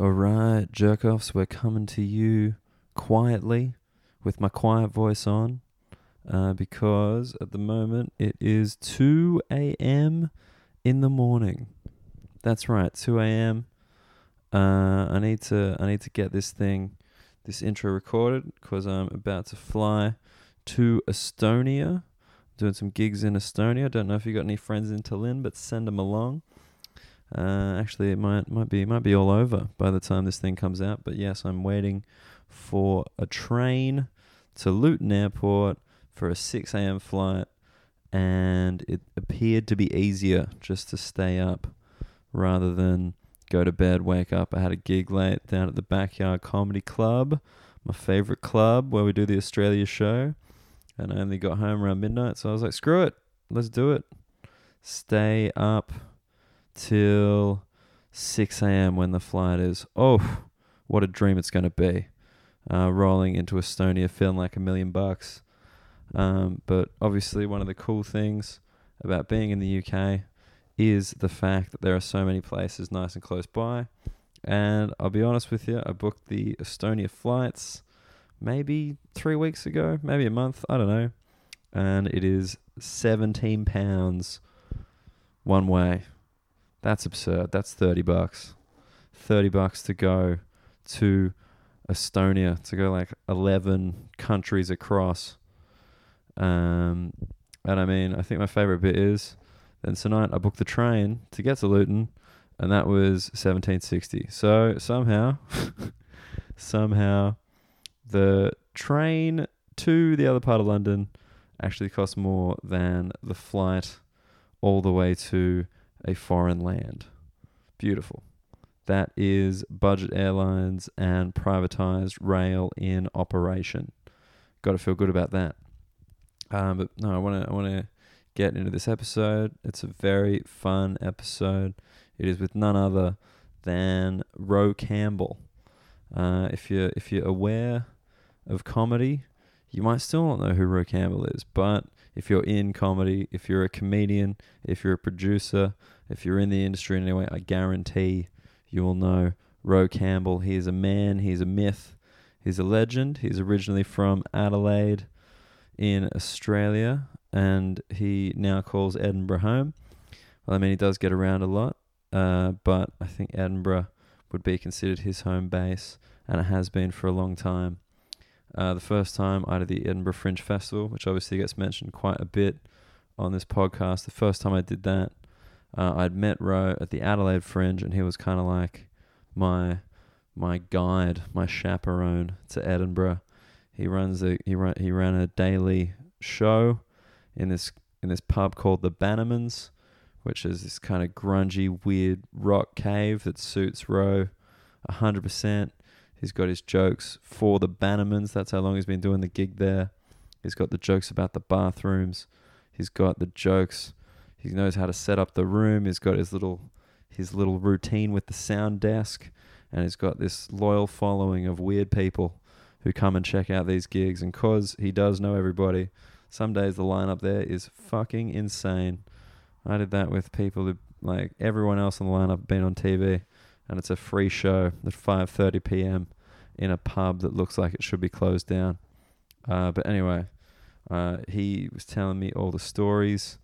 All right, jerk offs, we're coming to you quietly with my quiet voice on uh, because at the moment it is 2 a.m. in the morning. That's right, 2 a.m. Uh, I need to I need to get this thing, this intro recorded because I'm about to fly to Estonia, doing some gigs in Estonia. Don't know if you got any friends in Tallinn, but send them along. Uh, actually, it might might be might be all over by the time this thing comes out. But yes, I'm waiting for a train to Luton Airport for a 6 a.m. flight, and it appeared to be easier just to stay up rather than go to bed, wake up. I had a gig late down at the Backyard Comedy Club, my favorite club where we do the Australia show, and I only got home around midnight. So I was like, screw it, let's do it. Stay up till 6 a.m. when the flight is. Oh, what a dream it's going to be. Uh, rolling into Estonia, feeling like a million bucks. Um, but obviously, one of the cool things about being in the UK is the fact that there are so many places nice and close by. And I'll be honest with you, I booked the Estonia flights maybe three weeks ago, maybe a month, I don't know. And it is 17 pounds one way. That's absurd. That's 30 bucks. 30 bucks to go to Estonia, to go like 11 countries across. Um, and I mean, I think my favorite bit is then tonight I booked the train to get to Luton, and that was 1760. So somehow, somehow, the train to the other part of London actually cost more than the flight all the way to a foreign land. Beautiful. That is budget airlines and privatized rail in operation. Got to feel good about that. Um, but no, I want to I want to get into this episode. It's a very fun episode. It is with none other than Ro Campbell. Uh, if you if you're aware of comedy, you might still not know who Ro Campbell is, but if you're in comedy, if you're a comedian, if you're a producer, if you're in the industry in any way, I guarantee you will know Ro Campbell. He is a man, he's a myth, he's a legend. He's originally from Adelaide in Australia, and he now calls Edinburgh home. Well, I mean, he does get around a lot, uh, but I think Edinburgh would be considered his home base, and it has been for a long time. Uh, the first time I did the Edinburgh Fringe Festival, which obviously gets mentioned quite a bit on this podcast, the first time I did that, uh, I'd met Ro at the Adelaide Fringe, and he was kind of like my my guide, my chaperone to Edinburgh. He runs a he ran he ran a daily show in this in this pub called the Bannermans, which is this kind of grungy, weird rock cave that suits Ro hundred percent. He's got his jokes for the Bannermans. That's how long he's been doing the gig there. He's got the jokes about the bathrooms. He's got the jokes. He knows how to set up the room. He's got his little his little routine with the sound desk, and he's got this loyal following of weird people who come and check out these gigs. And cause he does know everybody, some days the lineup there is fucking insane. I did that with people who like everyone else in the lineup been on TV, and it's a free show at 5:30 p.m. in a pub that looks like it should be closed down. Uh, but anyway, uh, he was telling me all the stories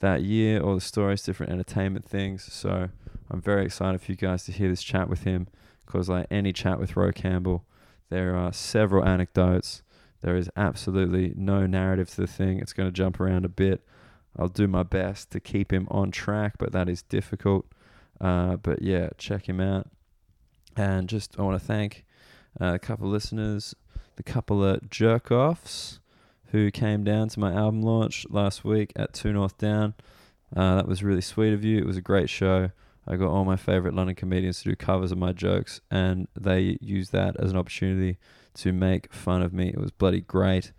that year, all the stories, different entertainment things. So I'm very excited for you guys to hear this chat with him, because like any chat with Ro Campbell, there are several anecdotes. There is absolutely no narrative to the thing. It's going to jump around a bit. I'll do my best to keep him on track, but that is difficult. Uh, but yeah, check him out. And just I want to thank uh, a couple of listeners, the couple of jerk offs who came down to my album launch last week at Two North Down. Uh, that was really sweet of you. It was a great show. I got all my favorite London comedians to do covers of my jokes, and they used that as an opportunity to make fun of me. It was bloody great.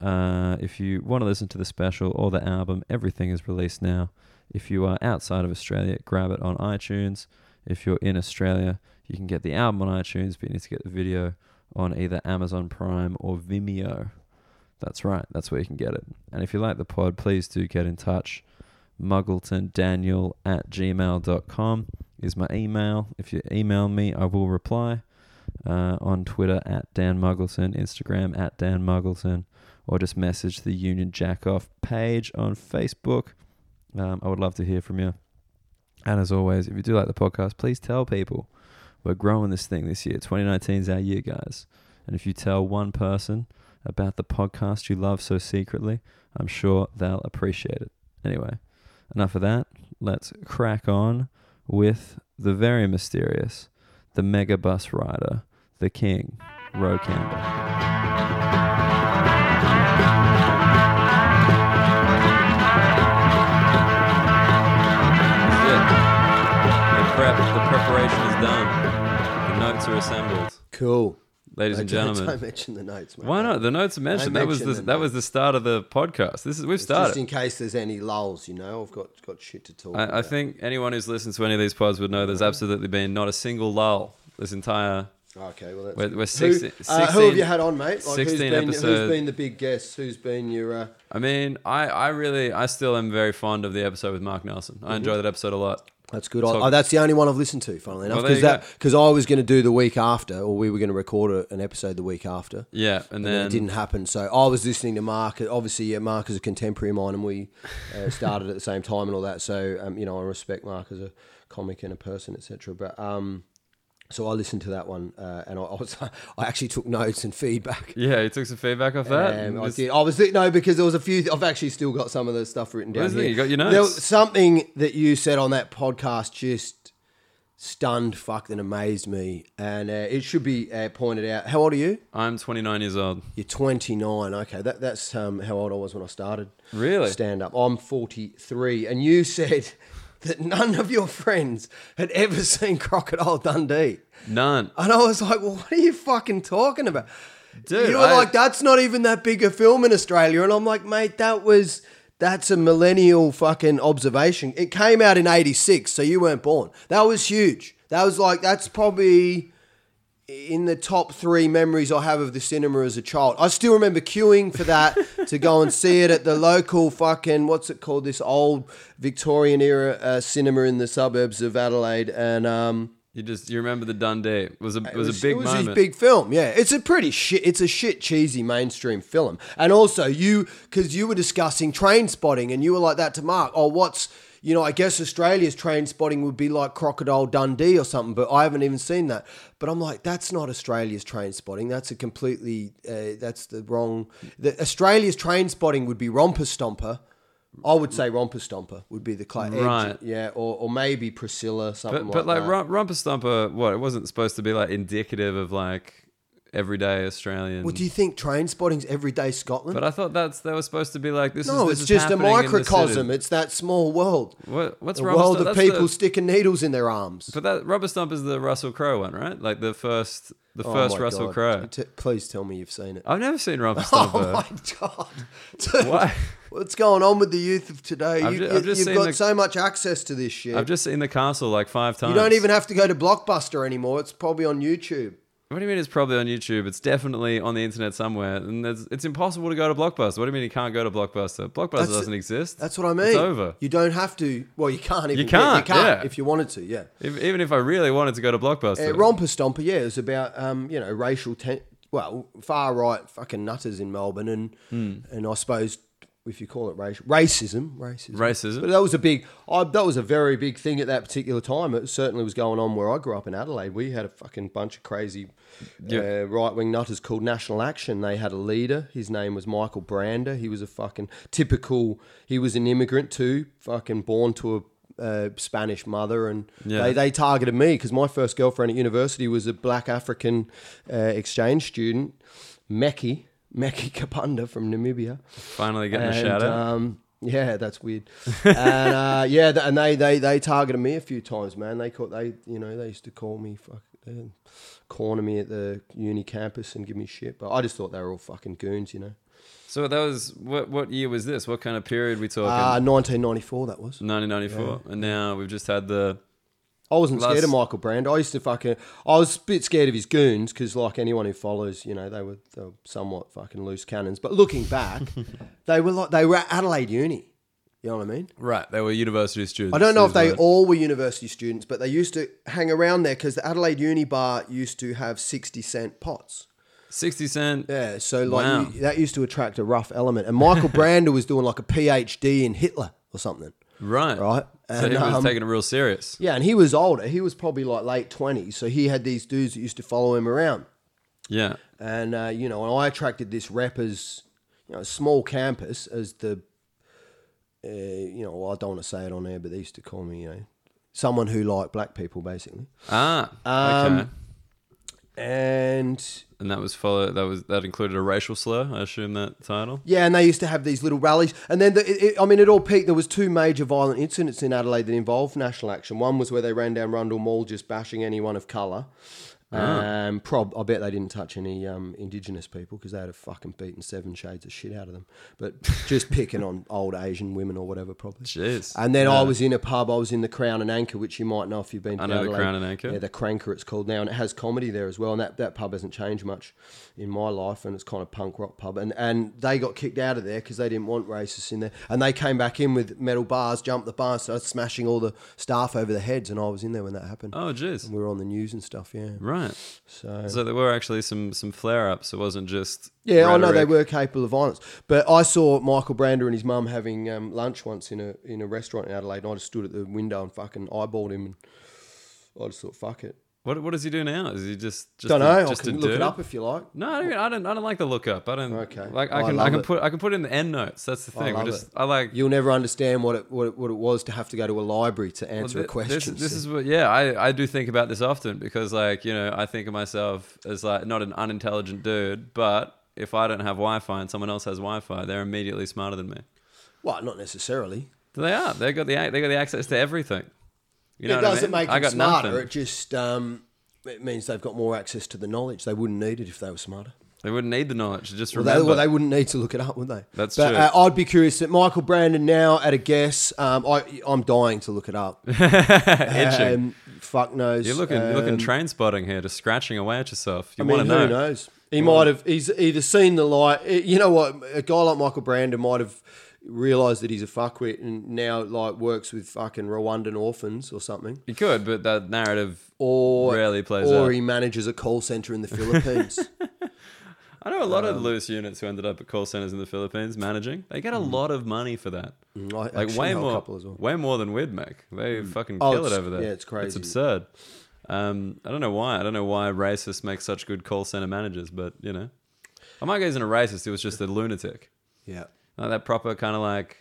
Uh, if you want to listen to the special or the album, everything is released now. If you are outside of Australia, grab it on iTunes. If you're in Australia, you can get the album on iTunes, but you need to get the video on either Amazon Prime or Vimeo. That's right, that's where you can get it. And if you like the pod, please do get in touch. MuggletonDaniel at gmail.com is my email. If you email me, I will reply. Uh, on Twitter at Dan Muggleton, Instagram at Dan Muggleton, or just message the Union Jack Off page on Facebook. Um, I would love to hear from you. And as always, if you do like the podcast, please tell people. We're growing this thing this year. 2019 is our year, guys. And if you tell one person about the podcast you love so secretly, I'm sure they'll appreciate it. Anyway, enough of that. Let's crack on with the very mysterious, the mega bus rider, the king, Ro Campbell. Prep, the preparation is done. The notes are assembled. Cool. Ladies and gentlemen, Don't mention the notes, mate. why not? The notes are mentioned. That was the mention that was the start of the podcast. This is we've It's started. Just in case there's any lulls, you know, I've got got shit to talk about. I, I think anyone who's listened to any of these pods would know there's absolutely been not a single lull this entire. Okay, well, that's We're- we're who, 16 uh, who have 16 you had on, mate? Like, 16 who's been, episodes. Who's been the big guest? Who's been your? Uh, I mean, I, I really, I still am very fond of the episode with Mark Nelson. I enjoy that episode a lot. That's good. So- oh, that's the only one I've listened to, funnily enough, because that because I was going to do the week after, or we were going to record a, an episode the week after. Yeah, and And then then it didn't happen. So I was listening to Mark. Obviously, yeah, Mark is a contemporary of mine, and we uh, started at the same time and all that. So um, you know, I respect Mark as a comic and a person, etc. But um, so I listened to that one, uh, and I, I was I actually took notes and feedback. yeah, you took some feedback off that. Um, I did. I was no because there was a few. I've actually still got some of the stuff written down here. You got your There notes? was something that you said on that podcast just stunned, fucked, and amazed me. And uh, it should be uh, pointed out. How old are you? I'm 29 years old. You're 29. Okay, that, that's um, how old I was when I started. Really? Stand up. I'm 43. And you said that none of your friends had ever seen Crocodile Dundee. None. And I was like, well, what are you fucking talking about? Dude, you were I- like, that's not even that big a film in Australia. And I'm like, mate, that was. That's a millennial fucking observation. It came out in 86, so you weren't born. That was huge. That was like, that's probably in the top three memories I have of the cinema as a child. I still remember queuing for that to go and see it at the local fucking what's it called? This old Victorian era uh, cinema in the suburbs of Adelaide, and um, You just you remember the Dundee? It was a it it was, a big it was moment. his big film. Yeah, it's a pretty shit. It's a shit cheesy mainstream film. And also you because you were discussing Trainspotting, and you were like that to Mark. Oh, what's you know, I guess Australia's Trainspotting would be like Crocodile Dundee or something, but I haven't even seen that. But I'm like, that's not Australia's Trainspotting. That's a completely, uh, that's the wrong. The, Australia's Trainspotting would be Romper Stomper. I would say Romper Stomper would be the cla Right. yeah, or, or maybe Priscilla, something but but like that. Romper Stomper, what? It wasn't supposed to be like indicative of like everyday Australian. Well, do you think Trainspotting's everyday Scotland? but I thought that's they were supposed to be like this. no, is, this it's is just a the microcosm. It's that small world. What, what's Romper world of that's people The, sticking needles in their arms. but that Rubber Stomp is the Russell Crowe one, right? Like the first the Oh first Russell Crowe. T- please tell me you've seen it. I've never seen Romper Oh Stomper. my god! Dude, Why? What's going on with the youth of today? I've You, ju- you, have got the- so much access to this shit. I've just seen the castle like five times. you don't even have to go to Blockbuster anymore. It's probably on YouTube. What do you mean it's probably on YouTube? It's definitely on the internet somewhere, and there's, it's impossible to go to Blockbuster. What do you mean you can't go to Blockbuster? Blockbuster That's- doesn't exist. That's what I mean. It's over. You don't have to. Well, you can't. Even, You can't, You can't yeah. if you wanted to. Yeah. If, even if I really wanted to go to Blockbuster, Uh, Romper Stomper, yeah, it's about um, you know racial, ten- well, far right fucking nutters in Melbourne, and Hmm. and I suppose if you call it racial racism, racism, Racism. But that was a big, I, that was a very big thing at that particular time. It certainly was going on where I grew up in Adelaide. We had a fucking bunch of crazy Yeah. uh, right wing nutters called National Action. They had a leader. His name was Michael Brander. He was a fucking typical. He was an immigrant too, fucking born to a. Uh, Spanish mother, and Yeah. they, they targeted me because my first girlfriend at university was a black African uh, exchange student, Meki, Meki Kapunda from Namibia. finally getting a And, shout out. Um, yeah, that's weird. and uh, yeah, th- and they, they they targeted me a few times, man. They call they you know they used to call me fuck, corner me at the uni campus and give me shit, but I just thought they were all fucking goons, you know. so that was what? What year was this? What kind of period we talking? Uh, 1994, that was. 1994, and now we've just had the. I wasn't scared of Michael Brand. I used to fucking. I was a bit scared of his goons because, like anyone who follows, you know, they were, they were somewhat fucking loose cannons. But looking back, they were like they were at Adelaide Uni. You know what I mean? Right, they were university students. I don't know if they all were university students, but they used to hang around there because the Adelaide Uni Bar used to have 60 cent pots. sixty cent. Yeah, so like Wow. you, that used to attract a rough element. And Michael Brander was doing like a PhD in Hitler or something, Right, right? So And, he was um, taking it real serious. yeah, and he was older. He was probably like late 20s. So he had these dudes that used to follow him around. Yeah, And, uh, you know, and I attracted this rep as, you know, small campus as the, uh, you know, well, I don't want to say it on air, but they used to call me, you know, someone who liked black people, basically. ah, Um, okay. And And that was follow. That was that included a racial slur. I assume that title. yeah, and they used to have these little rallies. And then, the, it, it- I mean, it all peaked. There was two major violent incidents in Adelaide that involved national action. One was where they ran down Rundle Mall just bashing anyone of colour. Um, prob, I bet they didn't touch any um, Indigenous people because they had a fucking beaten seven shades of shit out of them. But just picking on old Asian women or whatever, probably. Jeez. And then Yeah. I was in a pub. I was in the Crown and Anchor, which you might know if you've been. To I know the Adelaide. Crown and Anchor. Yeah, the Cranker it's called now, and it has comedy there as well. And that, that pub hasn't changed much in my life, and it's kind of punk rock pub. And and they got kicked out of there because they didn't want racists in there, and they came back in with metal bars, jumped the bar, started smashing all the staff over the heads, and I was in there when that happened. Oh, jeez. We were on the news and stuff. Yeah. Right. So. So there were actually some some flare ups. It wasn't just Yeah, I know they were capable of violence, but I saw Michael Brander and his mum having um, lunch once in a in a restaurant in Adelaide, and I just stood at the window and fucking eyeballed him, and I just thought, fuck it. What what does he do now? Is he just just Don't know. I just a can look dude? it up if you like. No, I don't, I don't. I don't like the look up. I don't. Okay. Like I I can. I, can it. put. I can put in the end notes. That's the thing. Love just. I like. You'll never understand what it what it, what it was to have to go to a library to well, answer thi- a question. This, this is what. Yeah, I I do think about this often because like you know I think of myself as like not an unintelligent dude, but if I don't have Wi-Fi and someone else has Wi-Fi, they're immediately smarter than me. well, not necessarily. They are. They got the they got the access to everything. You know it doesn't mean? make I them smarter. nothing. It just um, it means they've got more access to the knowledge. They wouldn't need it if they were smarter. They wouldn't need the knowledge. Just Well, they, remember. well, they wouldn't need to look it up, would they? That's but, true. Uh, I'd be curious. That Michael Brander now at a guess. Um, I, I'm dying to look it up. Um, fuck knows. You're looking, you're looking Um, train spotting here, just scratching away at yourself. You I mean, want who to know? knows? He might have. He's either seen the light. You know what? A guy like Michael Brander might have realised that he's a fuckwit and now like works with fucking Rwandan orphans or something. He could, but that narrative Or rarely plays or out. he manages a call center in the Philippines. I know a lot Um, of loose units who ended up at call centers in the Philippines managing. They get a lot of money for that. Mm, Like way more, well. way more than we'd make. They fucking Oh, kill it over there. yeah, it's crazy. It's absurd. Um, I don't know why. I don't know why racists make such good call center managers, but you know, I might isn't a racist. He was just a lunatic. Yeah. Like that proper kind of like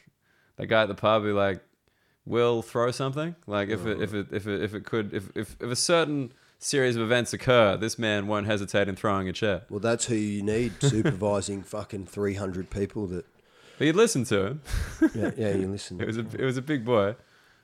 that guy at the pub who like will throw something. Like if it if it if it if it could if if, if a certain series of events occur, this man won't hesitate in throwing a chair. Well, that's who you need supervising fucking 300 people that. But you'd listen to him. Yeah, yeah you It was a it was a big boy.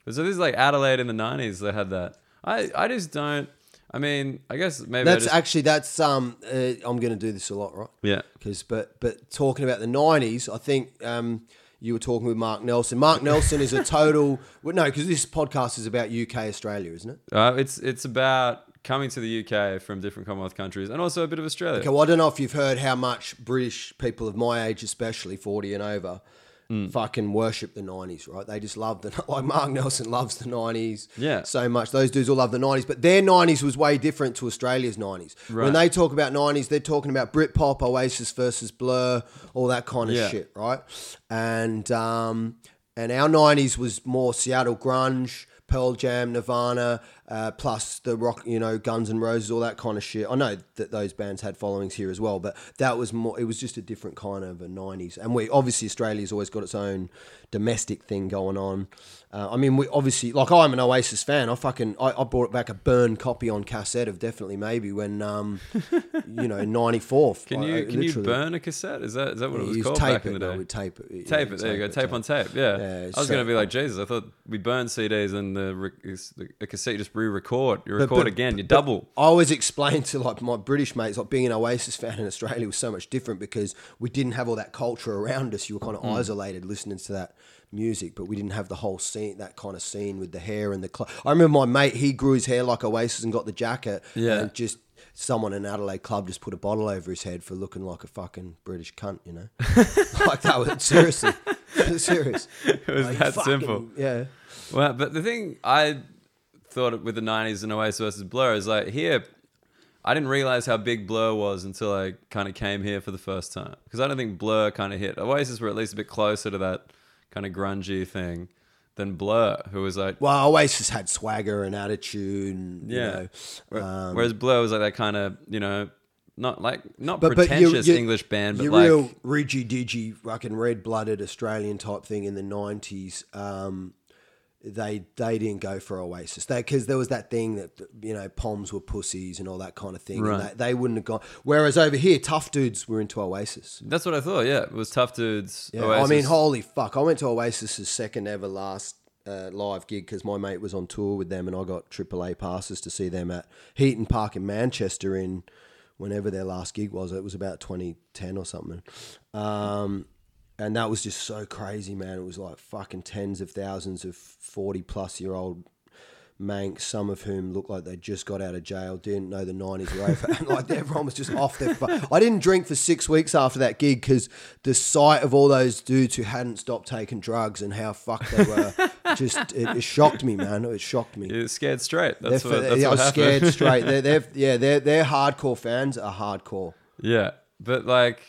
So this is like Adelaide in the nineties that had that. I I just don't. I mean, I guess maybe That's just, actually, that's, um, uh, I'm going to do this a lot, right? yeah. because but but talking about the 90s i think um you were talking with mark nelson mark nelson is a total well, no because this podcast is about uk australia isn't it Uh, it's it's about coming to the UK from different Commonwealth countries and also a bit of Australia. okay well i don't know if you've heard how much british people of my age especially 40 and over Hmm. fucking worship the 90s right they just love the like mark nelson loves the 90s Yeah. so much those dudes all love the 90s but their 90s was way different to australia's 90s Right. when they talk about 90s they're talking about britpop oasis versus blur all that kind of Yeah. shit right and um and our 90s was more seattle grunge pearl jam nirvana uh, plus the rock you know guns and roses all that kind of shit. I know that those bands had followings here as well but that was more it was just a different kind of a 90s and we obviously australia's always got its own domestic thing going on uh, i mean we obviously like i'm an oasis fan i fucking i, I brought back a burned copy on cassette of definitely maybe when um you know 94 Can you I can you burn a cassette? Is that is that what it you was called tape back in it, the no, day? we tape it. yeah, Tape it. There you go. Tape on tape. Yeah. Yeah, I was so- going to be like Jesus. I thought we burn CDs and the, the a cassette you just re-record. You record but- again. You double. I always explain to like my British mates, like being an Oasis fan in Australia was so much different because we didn't have all that culture around us. You were kind of Hmm. isolated listening to that music, but we didn't have the whole scene, that kind of scene with the hair and the. Cl- I remember my mate, he grew his hair like Oasis and got the jacket. Yeah. And just someone in Adelaide club just put a bottle over his head for looking like a fucking British cunt, you know? like that was seriously. Serious. it was Like, that fucking- simple. Yeah. Well, but the thing I thought with the '90s and Oasis versus Blur is like here, I didn't realize how big Blur was until I kind of came here for the first time because I don't think Blur kind of hit. Oasis were at least a bit closer to that kind of grungy thing than Blur, who was like Well, Oasis had swagger and attitude. And, yeah. You know, um, Whereas Blur was like that kind of you know not like not But- but you- pretentious you- English band, but your like real ridgy digi fucking red blooded Australian type thing in the nineties. Um, they they didn't go for Oasis because there was that thing that you know Poms were pussies and all that kind of thing. Right. And they, they wouldn't have gone. Whereas over here, tough dudes were into Oasis. that's what I thought. Yeah, it was tough dudes. Yeah, Oasis. I mean, holy fuck! I went to Oasis's second ever last uh, live gig because my mate was on tour with them, and I got AAA passes to see them at Heaton Park in Manchester in whenever their last gig was. It was about 2010 or something. Um, and that was just so crazy, man. It was like fucking tens of thousands of 40 plus year old Mancs, some of whom looked like they just got out of jail, didn't know the 90s were over. and like everyone was just off their fu- I didn't drink for six weeks after that gig because the sight of all those dudes who hadn't stopped taking drugs and how fucked they were just, it, it shocked me, man. It shocked me. You're scared straight. That's They're what, that's yeah, I was happened. scared straight. They're, they're, yeah, they're, they're hardcore fans are hardcore. Yeah, but like,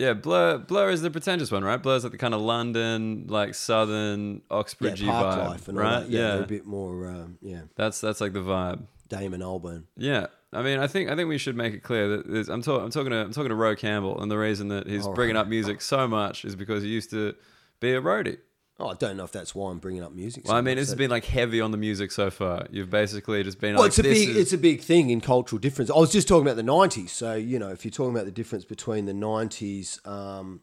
yeah, Blur Blur is the pretentious one, right? Blur's like the kind of London, like Southern Yeah, Oxbridgey park vibe, life and all right? that. Yeah, yeah, a bit more, um, yeah, that's that's like the vibe. Damon Albarn. Yeah, I mean, I think I think we should make it clear that I'm, talking I'm talking to I'm talking to Ro Campbell, and the reason that he's All bringing right. up music so much is because he used to be a roadie. Oh, I don't know if that's why I'm bringing up music. Well, so I mean, much. this has been like heavy on the music so far. You've basically just been Well, like, it's a big is- it's a big thing in cultural difference. I was just talking about the '90s, so you know, if you're talking about the difference between the '90s um,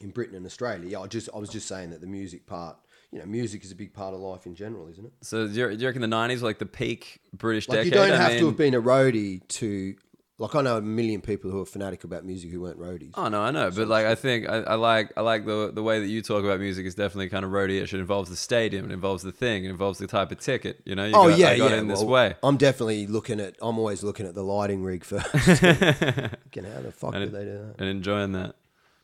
in Britain and Australia, yeah, I just I was just saying that the music part, you know, music is a big part of life in general, isn't it? so. Do you, do you reckon the '90s were like the peak British Like decade? you don't have to have been a roadie to. Like I know a million people who are fanatic about music who weren't roadies. Oh no, I know, but like I think I, I like I like the the way that you talk about music is definitely kind of roadie-ish. It involves the stadium, it involves the thing, it involves the type of ticket. You know, you Oh got, yeah, got yeah. in this well, way. I'm definitely looking at. I'm always looking at the lighting rig first. Fucking how the fuck And did they do that? and enjoying that.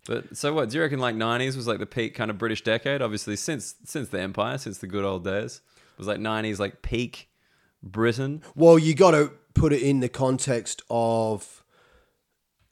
But so what? Do you reckon like '90s was like the peak kind of British decade? Obviously, since since the Empire, since the good old days, it was like '90s like peak Britain. Well, you got to put it in the context of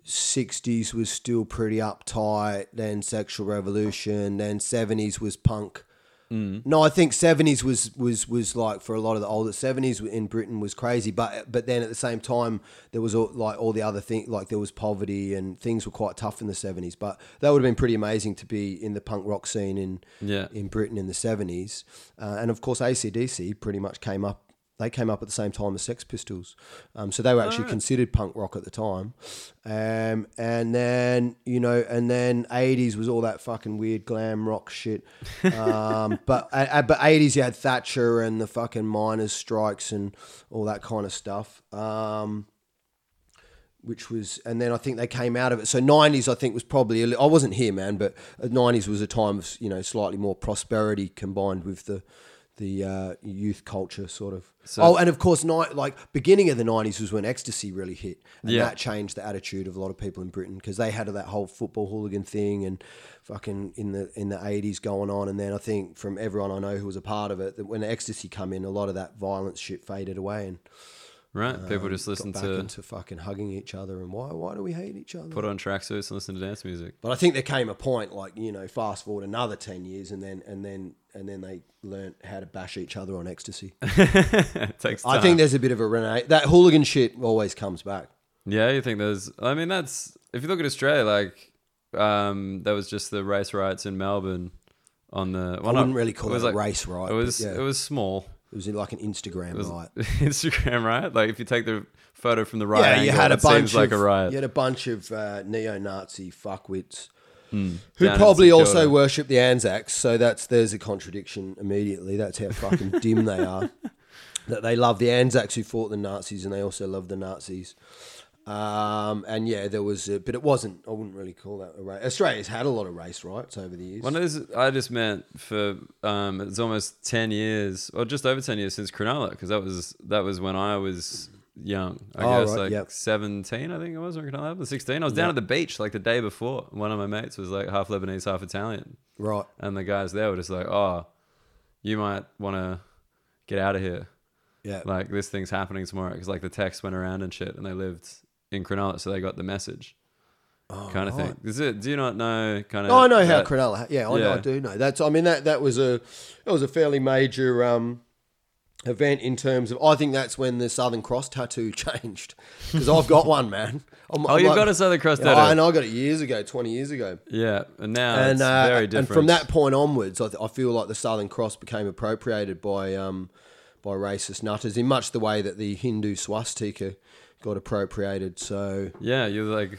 60s was still pretty uptight, then sexual revolution, then 70s was punk. No, I think 70s was was was like for a lot of the older 70s in Britain was crazy, but but then at the same time there was all, like all the other things like there was poverty and things were quite tough in the 70s. But that would have been pretty amazing to be in the punk rock scene in Yeah. in Britain in the 70s. Uh, and of course, ACDC pretty much came up. They came up at the same time as Sex Pistols. Um, so they were actually considered punk rock at the time. Um, and then, you know, and then 80s was all that fucking weird glam rock shit. Um, but, uh, uh, but 80s, you had Thatcher and the fucking miners' strikes and all that kind of stuff. Um, which was, and then I think they came out of it. So nineties, I think, was probably. A li- I wasn't here, man, but nineties was a time of you know slightly more prosperity combined with the the uh, youth culture, sort of. So- oh, and of course, night like beginning of the nineties was when ecstasy really hit, and Yeah. that changed the attitude of a lot of people in Britain because they had that whole football hooligan thing and fucking in the in the eighties going on, and then I think from everyone I know who was a part of it, that when ecstasy come in, a lot of that violence shit faded away and. Right? People um, just listen got back to into fucking hugging each other and why why do we hate each other? put on tracksuits and listen to dance music. But I think there came a point, like you know, fast forward another ten years, and then and then and then they learnt how to bash each other on ecstasy. it takes time. I think there's a bit of a rena That hooligan shit always comes back. Yeah, you think there's? I mean, that's if you look at Australia, like um, there was just the race riots in Melbourne on the. Well, I wouldn't really call it it a like- race riot, It was. yeah. It was small. It was like an Instagram was riot. Instagram right. Like if you take the photo from the right Yeah, angle, you had a it bunch seems like of a riot. you had a bunch of uh, neo-Nazi fuckwits Hmm. who Down probably also worship the Anzacs. So that's there's a contradiction immediately. That's how fucking dim they are. That they love the Anzacs who fought the Nazis, and they also love the Nazis. Um, and yeah, there was, a, but it wasn't. I wouldn't really call that a race. Australia's had a lot of race riots over the years. One is I just meant for um, it's almost ten years or just over ten years since Cronulla because that was that was when I was young. I Oh, guess right, like yep. 17, I think it was, or 11, 16. I was down Yep. at the beach like the day before. One of my mates was like half Lebanese, half Italian. Right. And the guys there were just like, oh, you might want to get out of here. Yeah. Like, this thing's happening tomorrow. Because, like, the text went around and shit, and they lived in Cronulla, so they got the message. kind of thing. Is it? Do you not know? Kind of. Oh, I know how Cronulla. Yeah, I, know, I do know. That's. I mean, that that was a that was a fairly major um, event in terms of. I think that's when the Southern Cross tattoo changed because I've got one, man. I'm, Oh, I'm you've like- got a Southern Cross Yeah, tattoo. and I got it years ago, twenty years ago. Yeah, and now and it's uh, very different. and from that point onwards, I, th- I feel like the Southern Cross became appropriated by um, by racist nutters in much the way that the Hindu swastika got appropriated. So yeah, you're like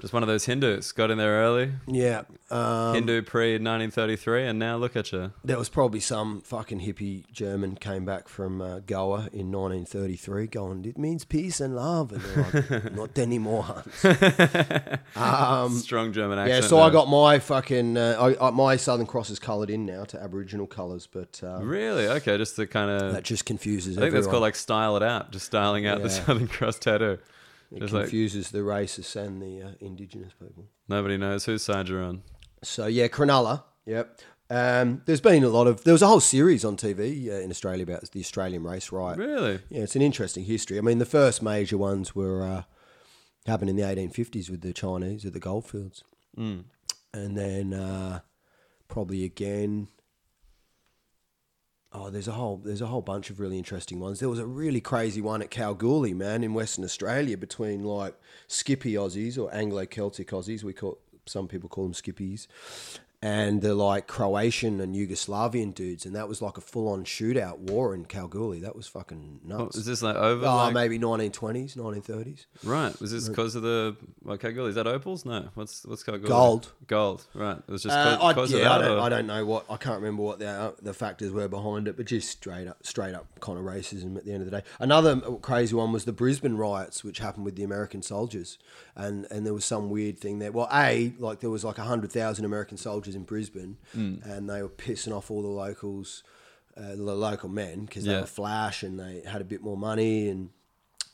just one of those Hindus. Got in there early. yeah, um, Hindu pre 1933, and now look at you. there was probably some fucking hippie German came back from uh, Goa in 1933, going, "It means peace and love," and they're like, "Not anymore." Hans." um, Strong German accent. yeah, so I got my fucking uh, I, I, my Southern Cross is coloured in now to Aboriginal colours, but uh, Really? Okay, just to kind of. that just confuses I think that's called like style it out, just styling out the Southern Cross tattoo. It Just like confuses the racists and the uh, indigenous people. nobody knows whose side you're on. So yeah, Cronulla. Yep. Um, there's been a lot of. There was a whole series on TV uh, in Australia about the Australian race riot. Really? Yeah, it's an interesting history. I mean, the first major ones were uh, happened in the 1850s with the Chinese at the goldfields, Mm. and then uh, probably again. Oh, there's a whole there's a whole bunch of really interesting ones. There was a really crazy one at Kalgoorlie, man, in Western Australia, between like Skippy Aussies or Anglo Celtic Aussies. We call some people call them Skippies, and the like Croatian and Yugoslavian dudes, and that was like a full on shootout war in Kalgoorlie. That was fucking nuts. was this like over? Oh, like- maybe 1920s, 1930s. Right. Was this because of the well, Kalgoorlie? Is that opals? No. What's what's Kalgoorlie? Gold. Gold. Right. It was just Uh, I, yeah, I don't, I don't know what I can't remember what the uh, the factors were behind it, but just straight up, straight up kind of racism at the end of the day. Another crazy one was the Brisbane riots, which happened with the American soldiers, and and there was some weird thing there. Well, a like there was like hundred thousand American soldiers in Brisbane, Hmm. and they were pissing off all the locals, uh, the local men because they Yeah. were flash and they had a bit more money and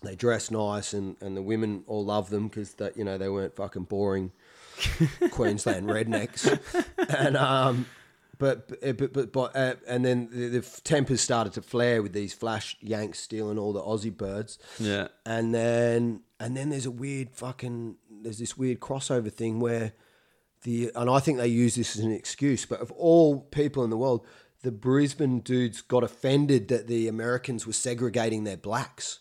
they dressed nice and, and the women all loved them because that you know they weren't fucking boring Queensland rednecks and um but but but, but uh, and then the, the tempers started to flare with these flash yanks stealing all the Aussie birds Yeah. and then and then there's a weird fucking there's this weird crossover thing where the and I think they use this as an excuse, but of all people in the world, the Brisbane dudes got offended that the Americans were segregating their blacks.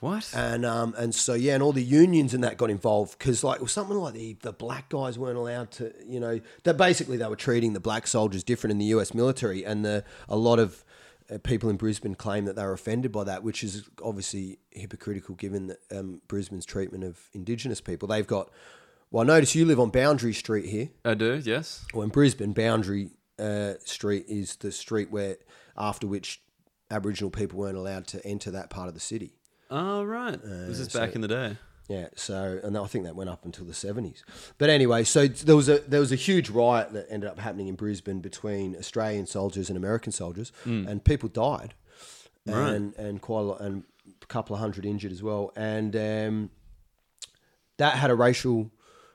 What? And um and so yeah, and all the unions and that got involved because like it was something like the the black guys weren't allowed to you know that basically they were treating the black soldiers different in the U.S. military and the a lot of uh, people in Brisbane claim that they were offended by that, which is obviously hypocritical given that, um, Brisbane's treatment of Indigenous people. They've got well, I notice you live on Boundary Street here. I do. Yes. Well, in Brisbane, Boundary uh, Street is the street where after which Aboriginal people weren't allowed to enter that part of the city. Oh right. this is so- back in the day. Yeah, so and I think that went up until the seventies. But anyway, so there was a there was a huge riot that ended up happening in Brisbane between Australian soldiers and American soldiers, and people died, Right. and and quite a lot, and a couple of hundred injured as well, and um, that had a racial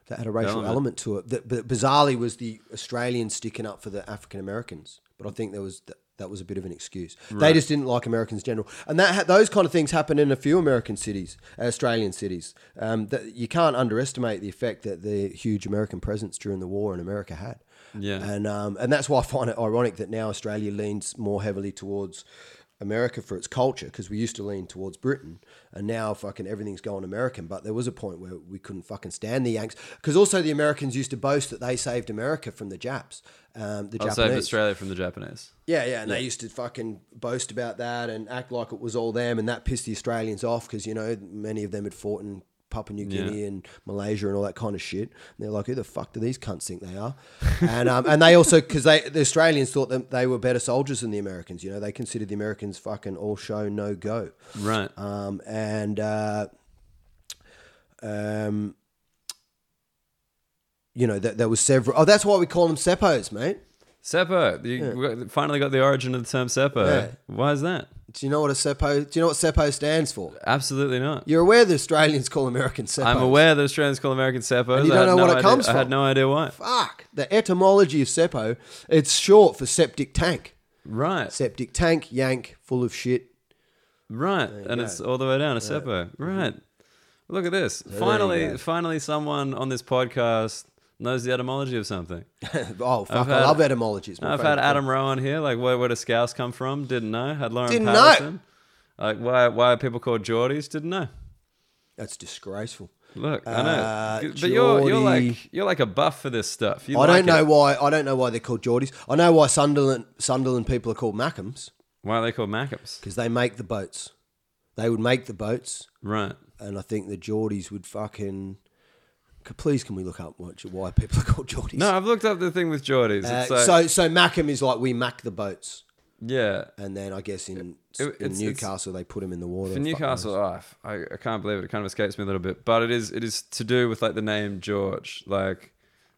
that had a racial Element. element, to it. That but bizarrely was the Australians sticking up for the African Americans, but I think there was. That, that was a bit of an excuse. They just didn't like Americans in general, and that ha- those kind of things happen in a few American cities, Australian cities. Um, that you can't underestimate the effect that the huge American presence during the war in America had. Yeah. and um, and that's why I find it ironic that now Australia leans more heavily towards America for its culture because we used to lean towards Britain, and now fucking everything's going American. But there was a point where we couldn't fucking stand the Yanks because also the Americans used to boast that they saved America from the Japs, um, the I'll Japanese. save Australia from the Japanese. Yeah, yeah, and they used to fucking boast about that and act like it was all them, and that pissed the Australians off because you know many of them had fought in Papua New Yeah. Guinea and Malaysia and all that kind of shit. And they're like, who the fuck do these cunts think they are? and um, and they also because they the Australians thought that they were better soldiers than the Americans. You know, they considered the Americans fucking all show no go. Right. Um, and uh, um, you know, that there was several. Oh, that's why we call them seppos, mate. Seppo. You we finally got the origin of the term Seppo. Yeah. Why is that? Do you know what a Seppo? Do you know what Seppo stands for? Absolutely not. You're aware that Australians call American Seppos? I'm aware that Australians call American Seppos. And you I don't had know no what it idea- comes I had no idea why. Fuck. The etymology of Seppo, it's short for septic tank. Right, Septic tank, yank, full of shit. right, and go. it's all the way down to Seppo. Mm-hmm. Right. Look at this. you finally, finally, someone on this podcast knows the etymology of something. oh, fuck. I've I had- love etymologies. my I've favourite had thing. Adam Rowan here. Like, where, where do scouse come from? Didn't know. Had Lauren Didn't know. Pattison. Like, why why are people called Geordies? Didn't know. That's disgraceful. Look, I know, Uh, but you're you're Geordie. like you're like a buff for this stuff. You I like don't know it. why. I don't know why they're called Geordies. I know why Sunderland Sunderland people are called Mackems why are they called Mackems. because they make the boats. They would make the boats, Right. and I think the Geordies would fucking. Please, can we look up what, why people are called Geordies? No, I've looked up the thing with Geordies. Uh, like, so so Mackem is like we mack the boats, yeah. and then I guess in It- in Newcastle they put him in the water. For Newcastle, knows. oh, I, I can't believe it. It kind of escapes me a little bit, but it is it is to do with like the name George, like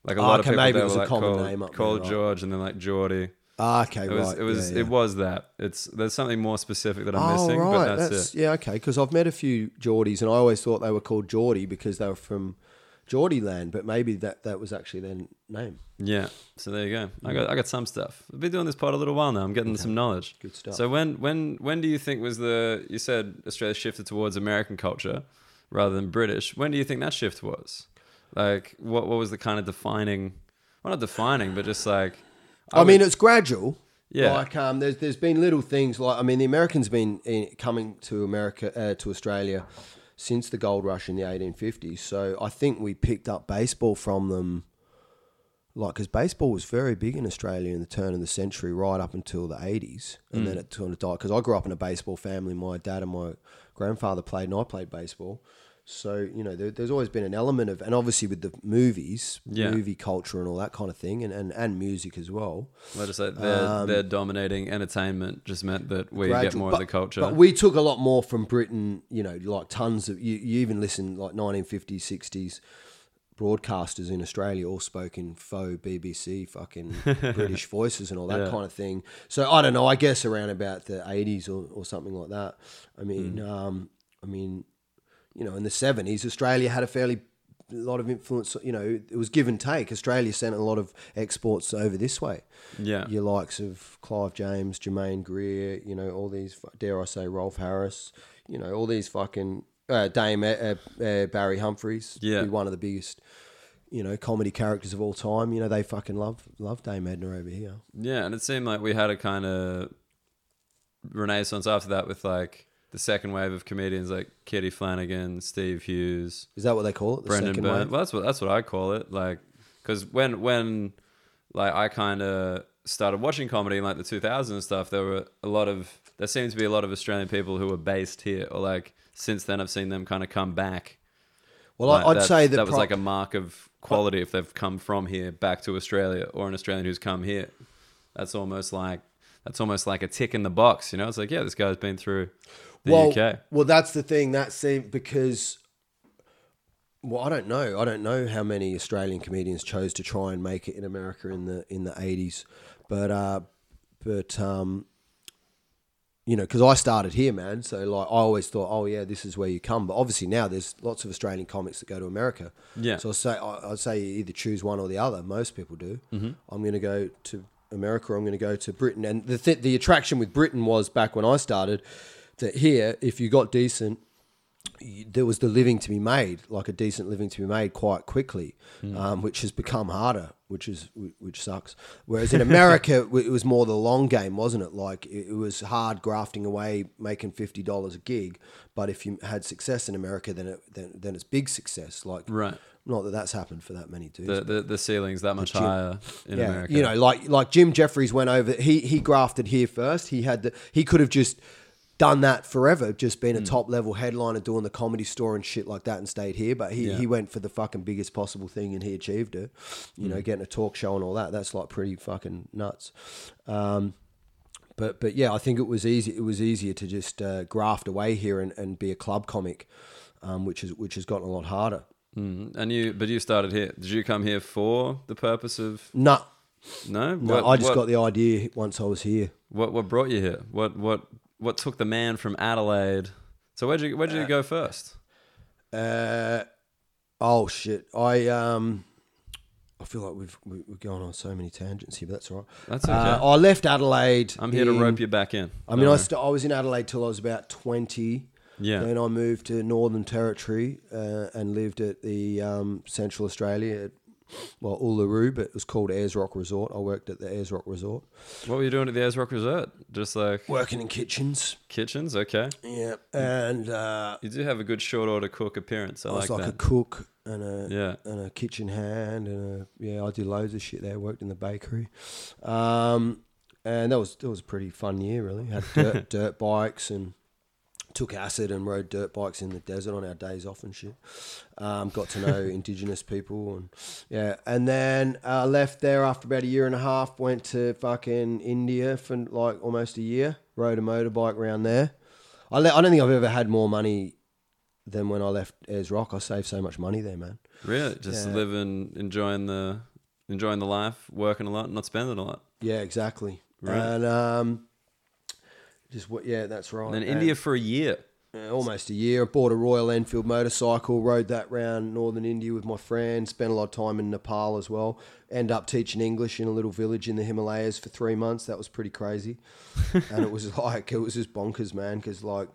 like a Oh, lot okay, of people maybe it was were a like common called, name up there, called right. George, and then like Geordie. Ah, okay, It was right. it was yeah, yeah. it was that. It's there's something more specific that I'm oh, missing, right. but that's, it. Yeah, okay. Because I've met a few Geordies, and I always thought they were called Geordie because they were from Geordie land, but maybe that, that was actually their name. Yeah. So there you go. I got I got some stuff. I've been doing this part a little while now. I'm getting some knowledge. Good stuff. So when when when do you think was the you said Australia shifted towards American culture rather than British? When do you think that shift was? Like what what was the kind of defining well not defining, but just like I, mean, would- it's gradual. Yeah. Like, um, there's there's been little things like I mean, the Americans been in, coming to America uh, to Australia since the gold rush in the 1850s. So I think we picked up baseball from them. Like, because baseball was very big in Australia in the turn of the century, right up until the 80s. And Mm. then it kind of died. Because I grew up in a baseball family. My dad and my grandfather played, and I played baseball. So, you know, there, there's always been an element of, and obviously with the movies, Yeah. movie culture and all that kind of thing, and, and, and music as well. let us say their Um, their dominating entertainment just meant that we get more but, of the culture. But we took a lot more from Britain, you know, like tons of, you, you even listen like 1950s, 60s broadcasters in Australia all spoke in faux BBC, fucking British voices and all that Yeah. kind of thing. So I don't know, I guess around about the 80s or, or something like that. I mean, Mm. um, I mean, you know, in the 70s, Australia had a fairly lot of influence, you know, it was give and take. Australia sent a lot of exports over this way yeah. your likes of Clive James, Germaine Greer, you know, all these, dare I say, Rolf Harris, you know, all these fucking uh, Dame uh, uh, Barry Humphries, Yeah. one of the biggest, you know, comedy characters of all time. You know, they fucking love love Dame Edna over here. Yeah, and it seemed like we had a kind of renaissance after that with like the second wave of comedians like Kitty Flanagan, Steve Hughes, Is that what they call it? The Brendon Burns. Well, that's what that's what I call it. Like, because when when like I kind of started watching comedy in like the 2000s and stuff, there were a lot of there seemed to be a lot of Australian people who were based here, or like since then I've seen them kind of come back. Well, Like, I'd that's- say that, that was pro- like a mark of quality if they've come from here back to Australia, or an Australian who's come here. That's almost like that's almost like a tick in the box, you know. It's like, yeah, this guy's been through the well, UK. Well, that's the thing. That seemed because. Well, I don't know. I don't know how many Australian comedians chose to try and make it in America in the in the eighties, but uh, but um, you know, because I started here, man. So like, I always thought, oh yeah, this is where you come. But obviously now there's lots of Australian comics that go to America. Yeah. So I say I I'd say you either choose one or the other. Most people do. Mm-hmm. I'm going to go to America. or I'm going to go to Britain. And the th- the attraction with Britain was back when I started that here, if you got decent, there was the living to be made, like a decent living to be made quite quickly, um, which has become harder, which is which sucks. Whereas in America, it was more the long game, wasn't it? Like it, was hard grafting away, making fifty dollars a gig. But if you had success in America, then it then, then it's big success. Like Right. not that that's happened for that many dudes. The the, the ceiling's that much higher in yeah, America. you know, like like Jim Jefferies went over. He he grafted here first. He had the he could have just done that forever, just Hmm. been a top level headliner doing the comedy store and shit like that, and stayed here. But he, Yeah. he went for the fucking biggest possible thing, and he achieved it. You Hmm. know, getting a talk show and all that. That's like pretty fucking nuts. Um, but but yeah, I think it was easy. It was easier to just uh, graft away here and, and be a club comic, um, which is which has gotten a lot harder. Mm. And you, but you started here. Did you come here for the purpose of No, no? no, What- I just what- got the idea once I was here. What what brought you here? What what what took the man from Adelaide. So where'd you where'd you go first? Uh, oh shit! I um, I feel like we've we- we're going on so many tangents here, but that's all right. That's okay. Uh, I left Adelaide. I'm here to rope you back in. I mean, Don't I, st- I was in Adelaide till I was about twenty. yeah. Then I moved to Northern Territory uh, and lived at the um, Central Australia, at, well, Uluru, but it was called Ayers Rock Resort. I worked at the Ayers Rock Resort, What were you doing at the Ayers Rock Resort? Just like working in kitchens. kitchens, okay. Yeah, and uh, You do have a good short order cook appearance. I, I was like, like, a cook and a yeah. and a kitchen hand and a, yeah, I did loads of shit there. Worked in the bakery, um, and that was that was a pretty fun year. Really had dirt, dirt bikes and took acid and rode dirt bikes in the desert on our days off and shit. Um, got to know indigenous people and yeah, and then uh, left there after about a year and a half. Went to fucking India for like almost a year. Rode a motorbike around there. I, le- I don't think I've ever had more money than when I left Ayers Rock. I saved so much money there, man. Really? Just Yeah. living, enjoying the enjoying the life, working a lot, not spending a lot. Yeah, exactly. Right. And um, just what? Yeah, that's right. And then India for a year. uh, almost a year. Bought a Royal Enfield motorcycle. Rode that round northern India with my friends. Spent a lot of time in Nepal as well. End up teaching English in a little village in the Himalayas for three months. That was pretty crazy. and it was like it was just bonkers, man. Because like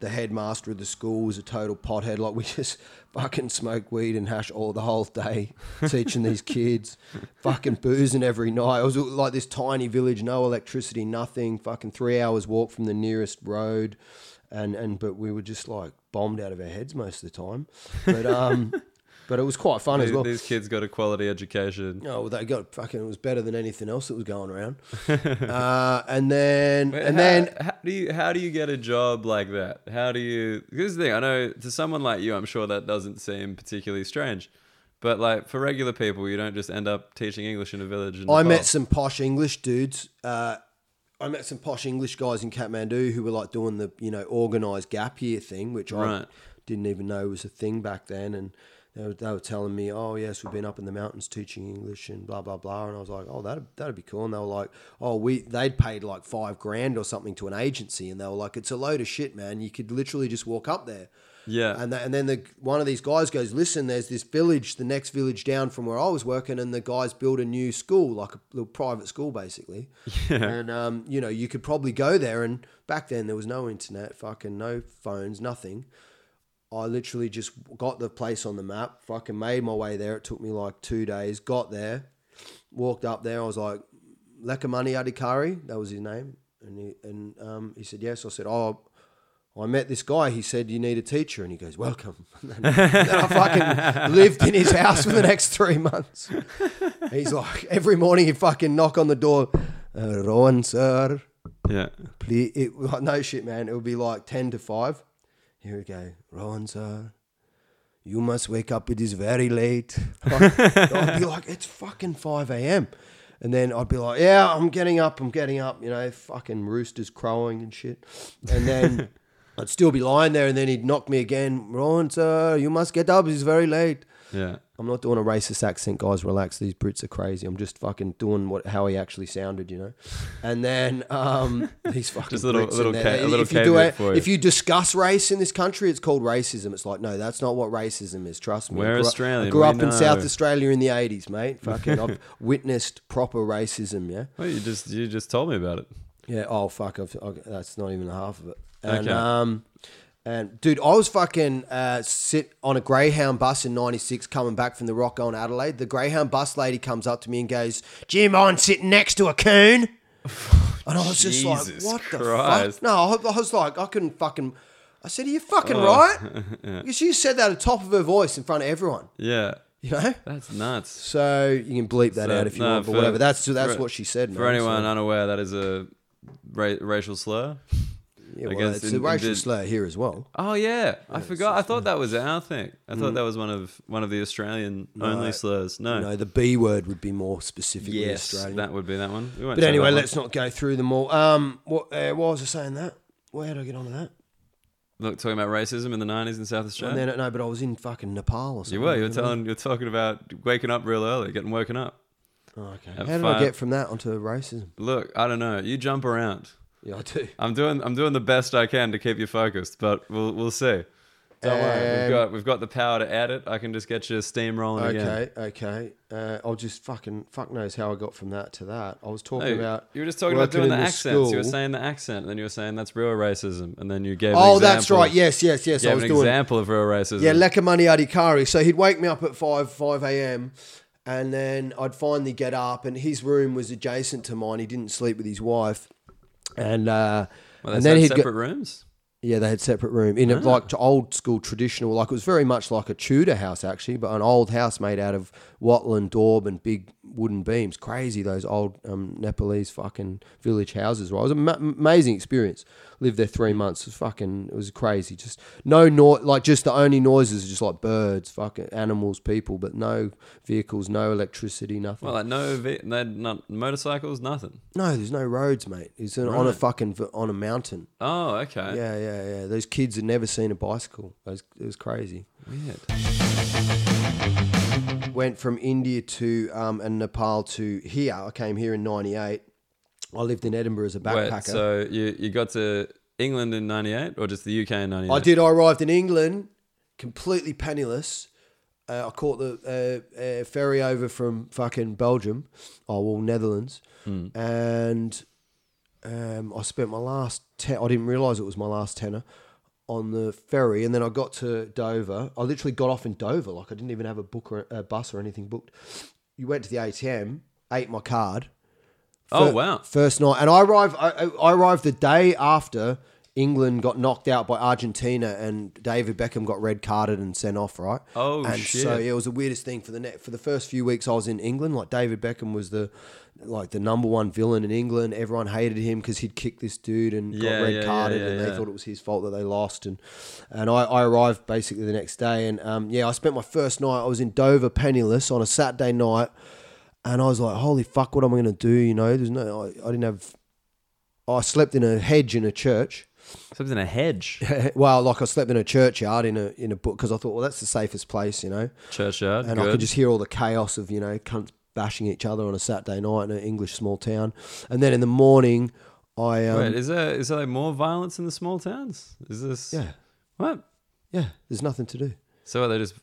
the headmaster of the school was a total pothead. Like we just fucking smoke weed and hash all the whole day, teaching these kids, fucking boozing every night. It was like this tiny village, no electricity, nothing. Fucking three hours walk from the nearest road, and and but we were just like bombed out of our heads most of the time. But um, but it was quite fun as well. these kids got a quality education. Oh, they got fucking. It was better than anything else that was going around. uh, and then, Wait, and how, then, how do you how do you get a job like that? How do you? Here's the thing. I know to someone like you, I'm sure that doesn't seem particularly strange, but like for regular people, you don't just end up teaching English in a village. In I met some posh English dudes. Uh, I met some posh English guys in Kathmandu who were like doing the you know organized gap year thing, which I didn't even know was a thing back then. And they were, they were telling me, "Oh yes, we've been up in the mountains teaching English and blah blah blah." And I was like, "Oh, that that'd be cool." And they were like, "Oh, we they'd paid like five grand or something to an agency," and they were like, "It's a load of shit, man. You could literally just walk up there." Yeah. And, that, and then the one of these guys goes, listen, there's this village, the next village down from where I was working, and the guys built a new school, like a little private school, basically. Yeah. And um, you know, you could probably go there. And back then, there was no internet, fucking no phones, nothing. I literally just got the place on the map, fucking made my way there. It took me like two days. Got there, walked up there. I was like, Lekamani Adikari, that was his name, and he and um, he said yes. I said, oh. I met this guy. He said, "You need a teacher," and he goes, "Welcome." And then, then I fucking lived in his house for the next three months. He's like, every morning he'd fucking knock on the door, uh, "Rowan, sir, yeah. please." It, no shit, man. It would be like ten to five. Here we go, Rowan, sir. You must wake up. It is very late. I'd be like, it's fucking five a.m. And then I'd be like, yeah, I'm getting up. I'm getting up. You know, fucking roosters crowing and shit. And then I'd still be lying there, and then he'd knock me again. Ron, sir, you must get up. It's very late. Yeah. I'm not doing a racist accent, guys. Relax. These Brits are crazy. I'm just fucking doing what how he actually sounded, you know. And then um, these fucking Just a little- Brits little ca- a little if you do it, you. if you discuss race in this country, it's called racism. It's like no, that's not what racism is. Trust me. We're I grew up- Australian, I grew up in South. Australia in the '80s, mate. Fucking, I've witnessed proper racism. Yeah. Well, you just you just told me about it. Yeah. Oh fuck. I've, i that's not even half of it. And Okay. um, and dude, I was fucking uh, sit on a Greyhound bus in '96 coming back from the Rock going Adelaide. The Greyhound bus lady comes up to me and goes, "Do you mind sitting next to a coon?" And I was just like, "What the fuck?" No, I, I was like, I couldn't fucking. I said, "Are you fucking Oh. right?" Because she said that at the top of her voice in front of everyone. Yeah. You know. That's nuts. So you can bleep that So, out if you no, want, but for- whatever. That's that's for- what she said. For man, anyone so- unaware, that is a ra- racial slur. Yeah, well, it's in- a racial slur here as well. Oh yeah, I forgot. I thought that was our thing. I Mm. thought that was one of one of the Australian only slurs. No. Know, the B word would be more specifically yes, Australian. that would be that one. We but anyway, let's not go through them all. Um, what, uh, why was I saying that? Where did I get onto that? look talking about racism in the nineties in South Australia. Then no, but I was in fucking Nepal or something. you were. You were telling. You're talking about waking up real early, getting woken up. Oh, okay. Have How did fun. I get from that onto racism? Look, I don't know. You jump around. Yeah, I do. I'm doing I'm doing the best I can to keep you focused, but we'll we'll see. Don't worry, we've Um, got we've got the power to edit. I can just get you steam rolling again. Okay, okay. Uh, I'll just fucking fuck knows how I got from that to that. I was talking No, about. you were just talking about doing the accents. You were saying the accent, and then you were saying that's real racism, and then you gave. An Oh, that's right. Yes, yes, yes. You I was an doing. example of real racism. Yeah, Lekamani Adikari. So he'd wake me up at five five a.m. and then I'd finally get up, and his room was adjacent to mine. He didn't sleep with his wife, and uh, well, and then had he'd separate go, rooms. yeah, they had separate room in Ah. a like old school traditional. Like it was very much like a Tudor house actually, but an old house made out of wattle and daub and big wooden beams. Crazy those old um, Nepalese fucking village houses. Right, it was an ma- amazing experience. Lived there three months. It was fucking. It was crazy. Just no noise. Like just the only noises are just like birds, fucking animals, people, but no vehicles, no electricity, nothing. Well, like no, ve- had not motorcycles, nothing. no, there's no roads, mate. It's an, on a fucking on a mountain. Oh, okay. Yeah, yeah, yeah. Those kids had never seen a bicycle. It was, it was crazy. Weird. Went from India to um, and Nepal to here. I came here in '98. I lived in Edinburgh as a backpacker. Wait, so you you got to England in '98 or just the UK in '98? I did. I arrived in England completely penniless. Uh, I caught the uh, uh, ferry over from fucking Belgium, oh well, Netherlands, Hmm. and um, I spent my last. Ten- I didn't realise it was my last tenner on the ferry, and then I got to Dover. I literally got off in Dover, like I didn't even have a book or a bus or anything booked. You went to the ATM, ate my card. Oh, wow. First night, and I arrived. I, I I arrived the day after England got knocked out by Argentina, and David Beckham got red carded and sent off. Right. Oh, and shit. so yeah, it was the weirdest thing for the net for the first few weeks I was in England. Like David Beckham was the like the number one villain in England. Everyone hated him because he'd kicked this dude and Yeah, got red yeah, carded, yeah, and they thought it was his fault that they lost. And and I, I arrived basically the next day, and um, yeah, I spent my first night. I was in Dover, penniless, on a Saturday night, and I was like, "Holy fuck, what am I going to do?" You know, there's no, I, I didn't have. I slept in a hedge in a church. Slept in a hedge. well, like I slept in a churchyard in a in a book because I thought, well, that's the safest place, you know Churchyard. and good. I could just hear all the chaos of you know cunts bashing each other on a Saturday night in an English small town, and then in the morning, I um, Wait, is there is there like more violence in the small towns? Is this yeah what? yeah, there's nothing to do. So are they just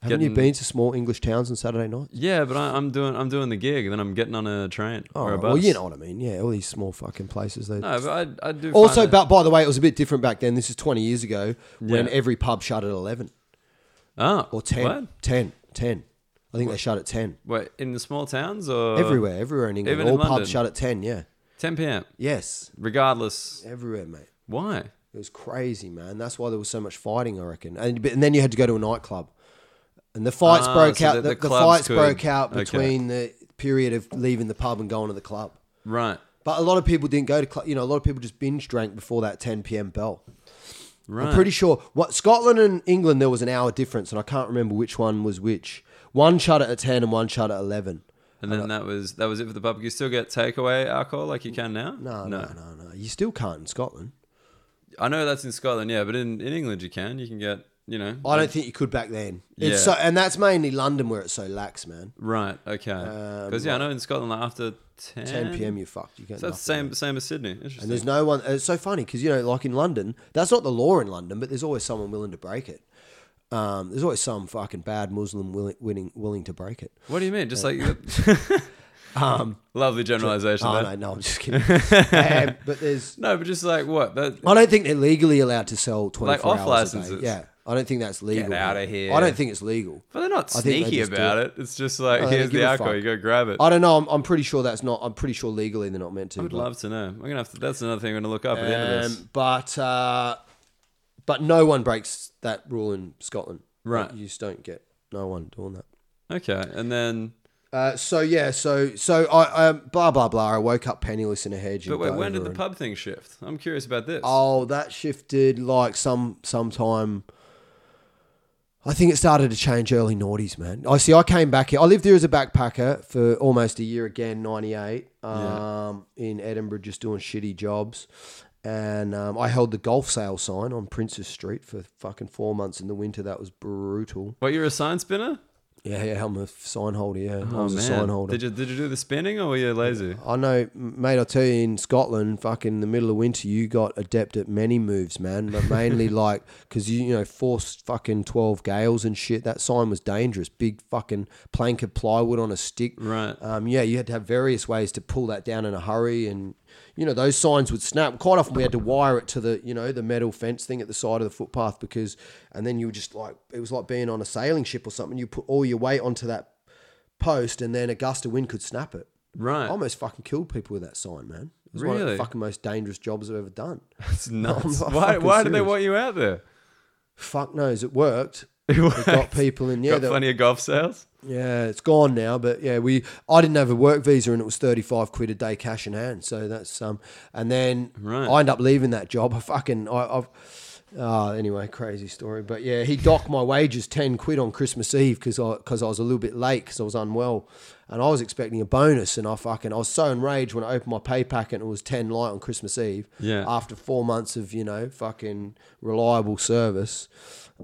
Haven't getting- you been to small English towns on Saturday night? Yeah, but I, I'm doing I'm doing the gig, and then I'm getting on a train Oh, or a oh, bus. well, you know what I mean. Yeah, all these small fucking places. They No, but I I do. also, but by the way, it was a bit different back then. This is 20 years ago when Yeah. every pub shut at 11 that, oh or 10, What? 10, 10. I think they shut at 10. Wait, in the small towns or everywhere, everywhere in England. even All London? pubs shut at 10. Yeah. 10 p.m. Yes, Regardless, everywhere, mate. why? It was crazy, man. That's why there was so much fighting, I reckon. And, and then you had to go to a nightclub, and the fights Ah, broke so out. the- The, the the clubs fights could- broke out okay. between the period of leaving the pub and going to the club. Right, But a lot of people didn't go to club. You know, a lot of people just binge drank before that 10 p.m. bell. right. I'm pretty sure. What Scotland and England, there was an hour difference, and I can't remember which one was which. One shut at 10 and one shut at 11. and then that was that was it for the pub. You still get takeaway alcohol like you can now. No, no, no, no. You still can't in Scotland. I know that's in Scotland, yeah, but in, in England you can. You can get, you know. I don't think you could back then. It's Yeah. so, and that's mainly London where it's so lax, man. Right. Okay. Um, Because yeah, I know in Scotland like after ten, 10 p.m. you're fucked. You get So that's nothing. the same same as Sydney. Interesting. And there's no one. It's so funny because you know, like in London, that's not the law in London, but there's always someone willing to break it. Um, there's always some fucking bad Muslim willing, willing, willing to break it. what do you mean? Just like Um, lovely generalization. oh there. no, no, I'm just kidding. um, but there's, No, but just like what? That, I don't think they're legally allowed to sell 24 Like off hours a licenses. day. Yeah, I don't think that's legal. Get out of here. I don't think it's legal. but they're not I think they sneaky just do about it. it. It's just like here's don't give the a alcohol. fuck. You go grab it. I don't know. I'm, I'm pretty sure that's not. I'm pretty sure legally they're not meant to. I would but- love to know. I'm gonna have to. That's another thing I'm gonna look up at the end of this. Um, but uh, but no one breaks that rule in Scotland. Right. You just don't get no one doing that. Okay, and then. Uh, so yeah, so so I um, blah blah blah. I woke up penniless in a hedge. But wait, when did the and- pub thing shift? I'm curious about this. Oh, that shifted like some sometime. I think it started to change early noughties, man. I see. I came back here. I lived here as a backpacker for almost a year again, ninety eight, um, in Edinburgh, just doing shitty jobs. And um, I held the golf sale sign on Princes Street for fucking four months in the winter. That was brutal. What, you're a sign spinner? Yeah, yeah, I'm a sign holder. Yeah, I Oh was man, a sign holder. did you did you do the spinning or were you lazy? I know, mate. I tell you, in Scotland, fucking in the middle of winter, you got adept at many moves, man. But mainly like because you you know forced fucking twelve gales and shit. That sign was dangerous. Big fucking plank of plywood on a stick. Right. Um, yeah, you had to have various ways to pull that down in a hurry, and you know those signs would snap. Quite often, we had to wire it to the you know the metal fence thing at the side of the footpath because, and then you were just like it was like being on a sailing ship or something. You put all your weight onto that post, and then a gust of wind could snap it. Right. I almost fucking killed people with that sign, man. It was one of Really? the fucking most dangerous jobs I've ever done. That's nuts. Why why did they want you out there? Fuck knows, it worked. It got people in. Yeah, Got plenty of golf sales. yeah, it's gone now. But yeah, we I didn't have a work visa and it was thirty five quid a day cash in hand. So that's um, and then Right. I end up leaving that job. I fucking I, I've. Uh, anyway, crazy story. But yeah, he docked my wages 10 quid on Christmas Eve because I, cause I was a little bit late because I was unwell. And I was expecting a bonus. And I fucking, I was so enraged when I opened my pay packet and it was 10 light on Christmas Eve. Yeah. After four months of, you know, fucking reliable service.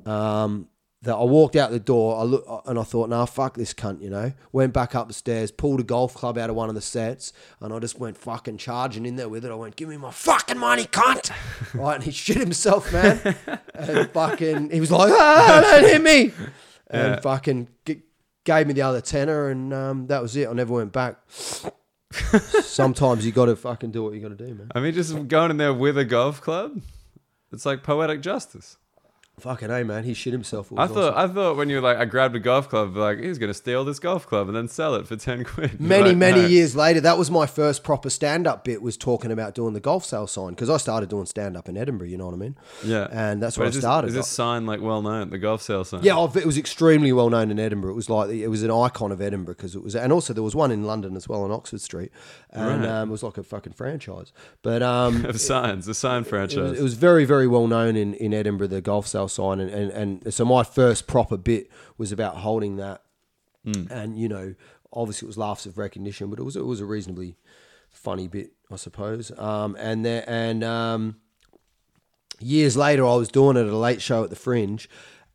Um, that I walked out the door, I look and I thought, nah, fuck this cunt, you know. Went back up the stairs, pulled a golf club out of one of the sets, and I just went fucking charging in there with it. I went, give me my fucking money, cunt. right, and he shit himself, man. and fucking, he was like, ah, don't hit me. And Yeah. fucking g- gave me the other tenner, and um, that was it. I never went back. Sometimes you got to fucking do what you got to do, man. I mean, just going in there with a golf club. It's like poetic justice. Fucking hey, man, he shit himself. It I thought awesome. I thought when you were like I grabbed a golf club, like he's gonna steal this golf club and then sell it for ten quid. Many like, many no. years later that was my first proper stand-up bit was talking about doing the golf sale sign because i started doing stand-up in edinburgh you know what i mean Yeah, and that's where i started Is this sign like well known? The golf sale sign. yeah it was extremely well known in edinburgh it was like it was an icon of edinburgh because it was and also there was one in london as well on oxford street and Right. um, it was like a fucking franchise but um of signs, the sign it franchise. was, it was very, very well known in, in Edinburgh, the golf sale sign. And, and, and so my first proper bit was about holding that. And, you know, obviously it was laughs of recognition, but it was, it was a reasonably funny bit, I suppose. Um, and there, and um, years later, I was doing it at a late show at the Fringe,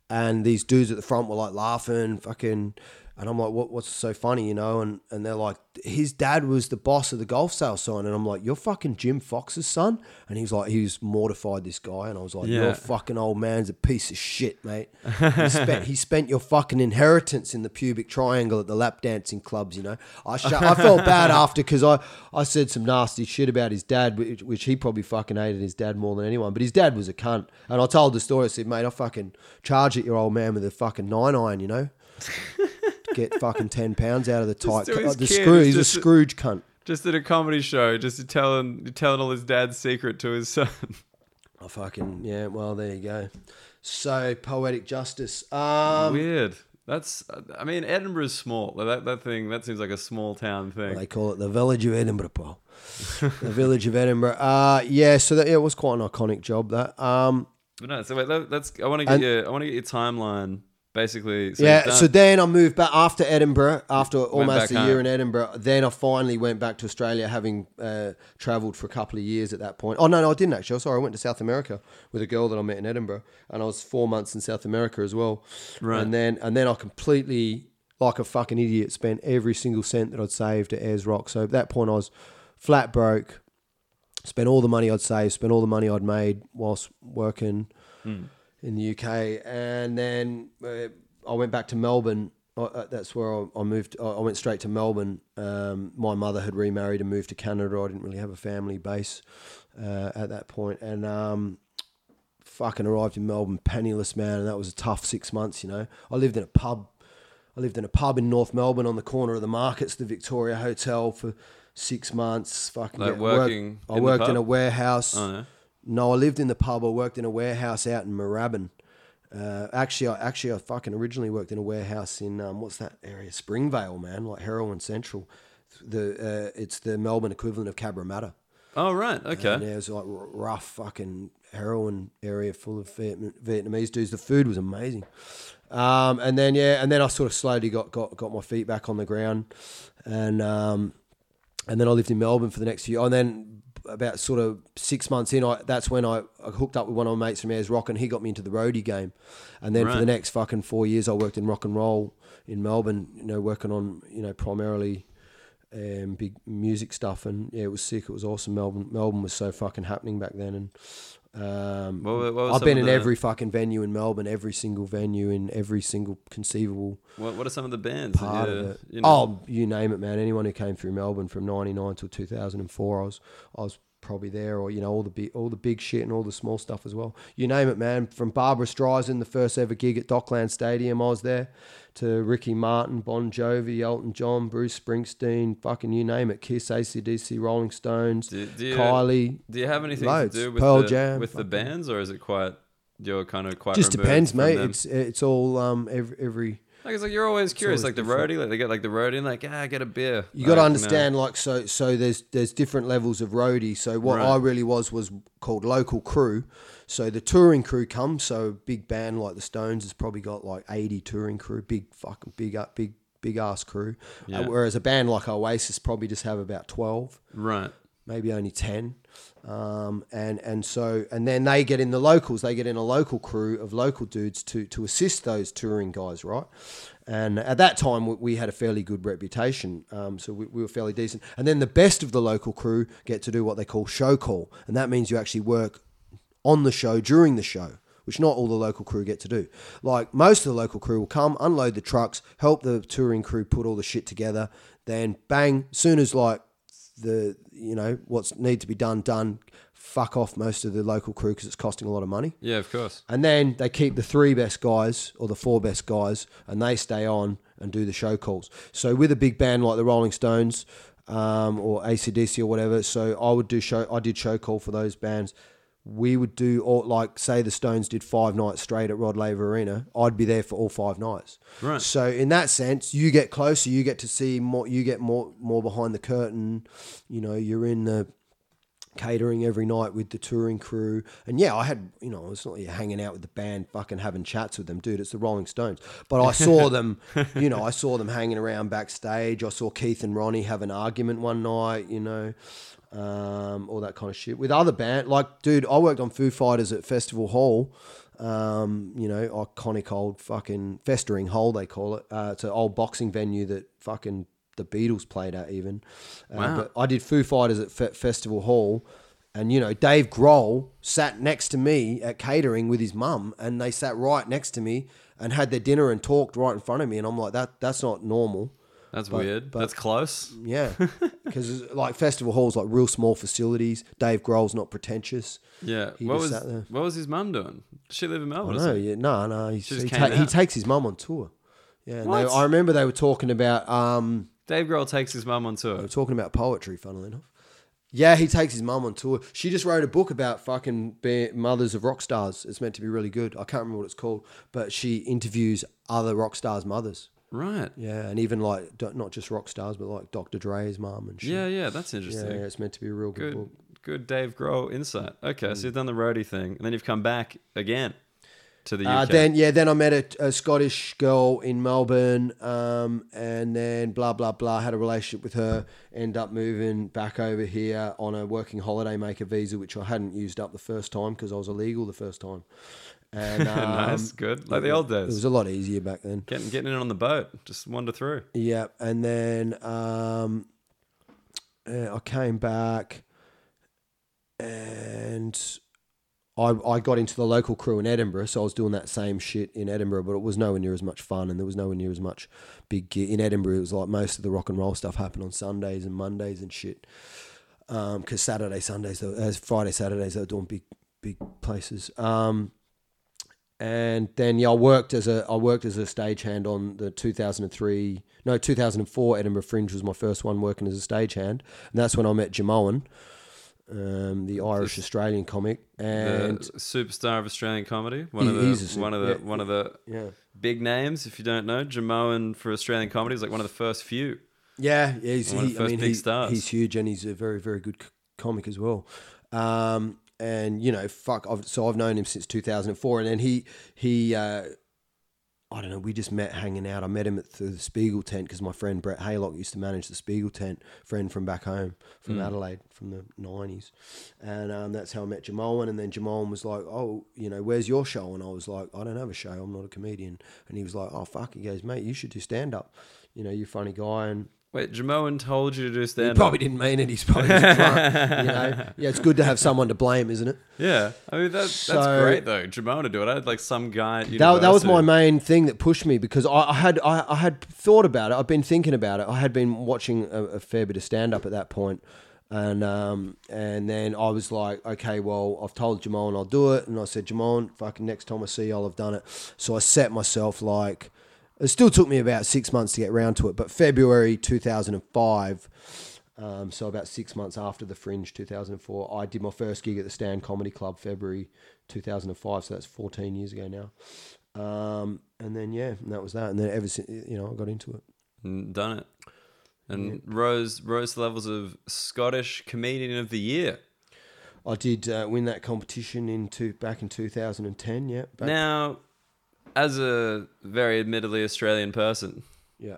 and these dudes at the front were like laughing, fucking. And I'm like, what, what's so funny, you know? And and they're like, his dad was the boss of the golf sale sign. And I'm like, you're fucking Jim Fox's son? And he's like, he was mortified, this guy. And I was like, Yeah. your fucking old man's a piece of shit, mate. He spent, he spent your fucking inheritance in the pubic triangle at the lap dancing clubs, you know? I, sh- I felt bad after because I, I said some nasty shit about his dad, which, which he probably fucking hated his dad more than anyone. But his dad was a cunt. And I told the story. I said, mate, I fucking charge at your old man with a fucking nine iron, you know? Get fucking 10 pounds out of the tight. cu- the kid, screw, he's a Scrooge cunt. just at a comedy show, just telling telling all his dad's secret to his son. I fucking, yeah, well, there you go. So, poetic justice. Um, Weird. That's. I mean, Edinburgh's small. That that thing. That seems like a small town thing. They call it the village of Edinburgh, Paul. the village of Edinburgh. Uh, yeah, so that yeah, it was quite an iconic job. That. Um, But no. So wait. Let's. I want to get And- your. I want to get your timeline. Basically. So yeah, so then I moved back after Edinburgh, after almost a year home. in Edinburgh. Then I finally went back to Australia, having uh, travelled for a couple of years at that point. Oh, no, no, I didn't actually. Sorry, I went to South America with a girl that I met in Edinburgh, and I was four months in South America as well. Right. And then, and then I completely, like a fucking idiot, spent every single cent that I'd saved at Ayers Rock. So at that point, I was flat broke, spent all the money I'd saved, spent all the money I'd made whilst working in the UK, and then uh, I went back to Melbourne. Uh, Uh, that's where I, I moved. I I went straight to Melbourne. Um, my mother had remarried and moved to Canada. I didn't really have a family base uh, at that point, and um, fucking arrived in Melbourne penniless, man. And that was a tough six months. You know, I lived in a pub. I lived in a pub in North Melbourne on the corner of the markets, the Victoria Hotel, for six months. Fucking Like get- work- working I worked in a warehouse. Oh, no. No, I lived in the pub. I worked in a warehouse out in Moorabbin. Uh, actually, I actually I fucking originally worked in a warehouse in um, what's that area? Springvale, man, like Heroin Central. The uh, it's the Melbourne equivalent of Cabramatta. Oh right. Okay. And yeah, it was like r- rough fucking heroin area full of Vietnamese dudes. The food was amazing. Um, and then yeah, and then I sort of slowly got got got my feet back on the ground, and um, and then I lived in Melbourne for the next few. And then about sort of six months in, I that's when I, I hooked up with one of my mates from Ayers Rock, and he got me into the roadie game. And then for the next fucking four years, I worked in rock and roll in Melbourne. You know, working on you know primarily um, big music stuff, and yeah, it was sick. It was awesome. Melbourne, Melbourne was so fucking happening back then, and um, What what I've been in the- every fucking venue in Melbourne, every single venue in every single conceivable What, what are some of the bands? that part you- of it. you know- Oh, you name it, man. Anyone who came through Melbourne from '99 till 2004, I was I was probably there, or you know all the big all the big shit and all the small stuff as well. You name it, man. From Barbra Streisand, the first ever gig at Dockland Stadium, I was there, to Ricky Martin, Bon Jovi, Elton John, Bruce Springsteen, fucking you name it. Kiss, ACDC, Rolling Stones, Do, do you, Kylie. do you have anything loads. to do with Pearl the, Jam, with the bands, or is it quite you're kind of quite Just depends, mate. them? It's it's all um every every. Like it's like you're always curious, always like the different. roadie, like they get like the roadie, and like ah, get a beer. You got to Like, understand, like so. So there's there's different levels of roadie. So what Right. I really was was called local crew. So the touring crew comes. So a big band like the Stones has probably got like 80 touring crew. Big fucking big up big big ass crew. Yeah. Uh, whereas a band like Oasis probably just have about 12 right? maybe only 10 um, and and so and then they get in the locals they get in a local crew of local dudes to to assist those touring guys right? And at that time we, had a fairly good reputation. Um, so we, we were fairly decent. And then the best of the local crew get to do what they call show call. And that means you actually work on the show during the show, which not all the local crew get to do. Like most of the local crew will come, unload the trucks, help the touring crew put all the shit together, then bang, soon as like the you know what's need to be done done, fuck off most of the local crew because it's costing a lot of money. Yeah, of course. And then they keep the three best guys or the four best guys and they stay on and do the show calls. So with a big band like the Rolling Stones um, or ACDC or whatever, so I would do show, I did show call for those bands. We would do all like say the Stones did five nights straight at Rod Laver Arena. I'd be there for all five nights. Right. So in that sense, you get closer. You get to see more. You get more more behind the curtain. You know, you're in the catering every night with the touring crew. And yeah, I had, you know, I was not hanging out with the band, fucking having chats with them, dude. It's the Rolling Stones. But I saw them, you know, I saw them hanging around backstage. I saw Keith and Ronnie have an argument one night, you know, um, all that kind of shit. With other band, like, dude, I worked on Foo Fighters at Festival Hall. Um, you know, iconic old fucking festering hole they call it. Uh, it's an old boxing venue that fucking the Beatles played at even. Uh, Wow. But I did Foo Fighters at Fe- Festival Hall, and you know Dave Grohl sat next to me at catering with his mum, and they sat right next to me and had their dinner and talked right in front of me, and I'm like, that that's not normal. That's But- weird. but- That's close. Yeah, because like festival halls, like real small facilities. Dave Grohl's not pretentious. Yeah. He what was what was his mum doing? Does she live in Melbourne? something? yeah, no, no, he, ta- he takes his mum on tour. Yeah, they, I remember they were talking about um, Dave Grohl takes his mum on tour. They were talking about poetry, funnily enough. Yeah, he takes his mum on tour. She just wrote a book about fucking be- mothers of rock stars. It's meant to be really good. I can't remember what it's called, but she interviews other rock stars' mothers. Right. Yeah, and even like do- not just rock stars, but like Dr. Dre's mum and shit. Yeah, yeah, that's interesting. yeah, it's meant to be a real good, Good, book. good Dave Grohl insight. Okay, Mm. so you've done the roadie thing, and then you've come back again to the Uh, UK. then yeah, then I met a, a Scottish girl in Melbourne, um, and then blah blah blah. Had a relationship with her. End up moving back over here on a working holiday maker visa, which I hadn't used up the first time because I was illegal the first time. And um, nice, good, like the old days. It was a lot easier back then. Getting getting in on the boat, just wander through. Yeah, and then um, uh, I came back, and I I got into the local crew in Edinburgh, so I was doing that same shit in Edinburgh, but it was nowhere near as much fun, and there was nowhere near as much big gear in Edinburgh. It was like most of the rock and roll stuff happened on Sundays and Mondays and shit. Because Saturday, Sundays, as Friday, Saturdays, they were doing big big places. Um, and then yeah, I worked as a I worked as a stagehand on the 2003 no 2004 Edinburgh Fringe was my first one working as a stagehand, and that's when I met Jimeoin, um, the Irish Australian comic, and the superstar of Australian comedy, one He- of the he's a one of the yeah. one of the yeah, big names. If you don't know, Jimeoin for Australian comedy is like one of the first few. yeah, yeah he's One of the he, I mean big he- stars. he's huge and he's a very very good comic as well. Um, and you know, fuck, I've, so I've known him since 2004, and then he he. Uh, I don't know. We just met hanging out. I met him at the, the Spiegel tent because my friend Brett Haylock used to manage the Spiegel tent. Friend from back home, from Adelaide, from the nineties, and um, that's how I met Jimeoin. And then Jimeoin was like, "Oh, you know, where's your show?" And I was like, "I don't have a show. I'm not a comedian." And he was like, "Oh fuck." He goes, "Mate, you should do stand up. You know, you're a funny guy." And Wait, Jimeoin told you to do he stand probably didn't mean it. He's probably just drunk. You know, yeah. It's good to have someone to blame, isn't it? Yeah, I mean that, that's So- great though. Jimeoin to do it. I had like some guy. At That, that was my university. main thing that pushed me because I, I had I, I had thought about it. I've been thinking about it. I had been watching a, a fair bit of stand up at that point, and um, and then I was like, okay, well, I've told Jimeoin I'll do it, and I said, Jimeoin, fucking next time I see you, I'll have done it. So I set myself like, it still took me about six months to get round to it, but February two thousand and five. Um, so about six months after the Fringe, 2004, I did my first gig at the Stand Comedy Club, February 2005. So that's 14 years ago now. Um, and then yeah, and that was that. And then ever since you know, I got into it. and done it, and rose rose to levels of Scottish comedian of the year. I did uh, win that competition in two, back in 2010. Yeah, Now, as a very admittedly Australian person, yeah.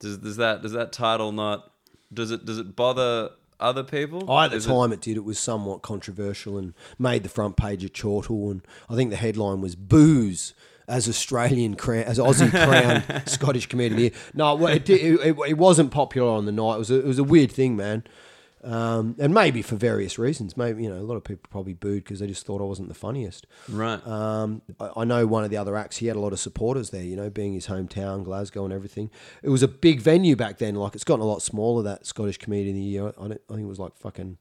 does does that does that title not does it does it bother other people? Oh, at the Is time it, did. It was somewhat controversial and made the front page of Chortle. And I think the headline was "Booze as Australian crown, as Aussie crown Scottish comedian of the year." No, it, did, it, it wasn't popular on the night. It was a, it was a weird thing, man. Um, and maybe for various reasons. Maybe you know a lot of people probably booed because they just thought I wasn't the funniest. right? Um, I, I know one of the other acts. He had a lot of supporters there. You know, being his hometown, Glasgow, and everything. It was a big venue back then. Like it's gotten a lot smaller. That Scottish Comedian of the Year. I, I think it was like fucking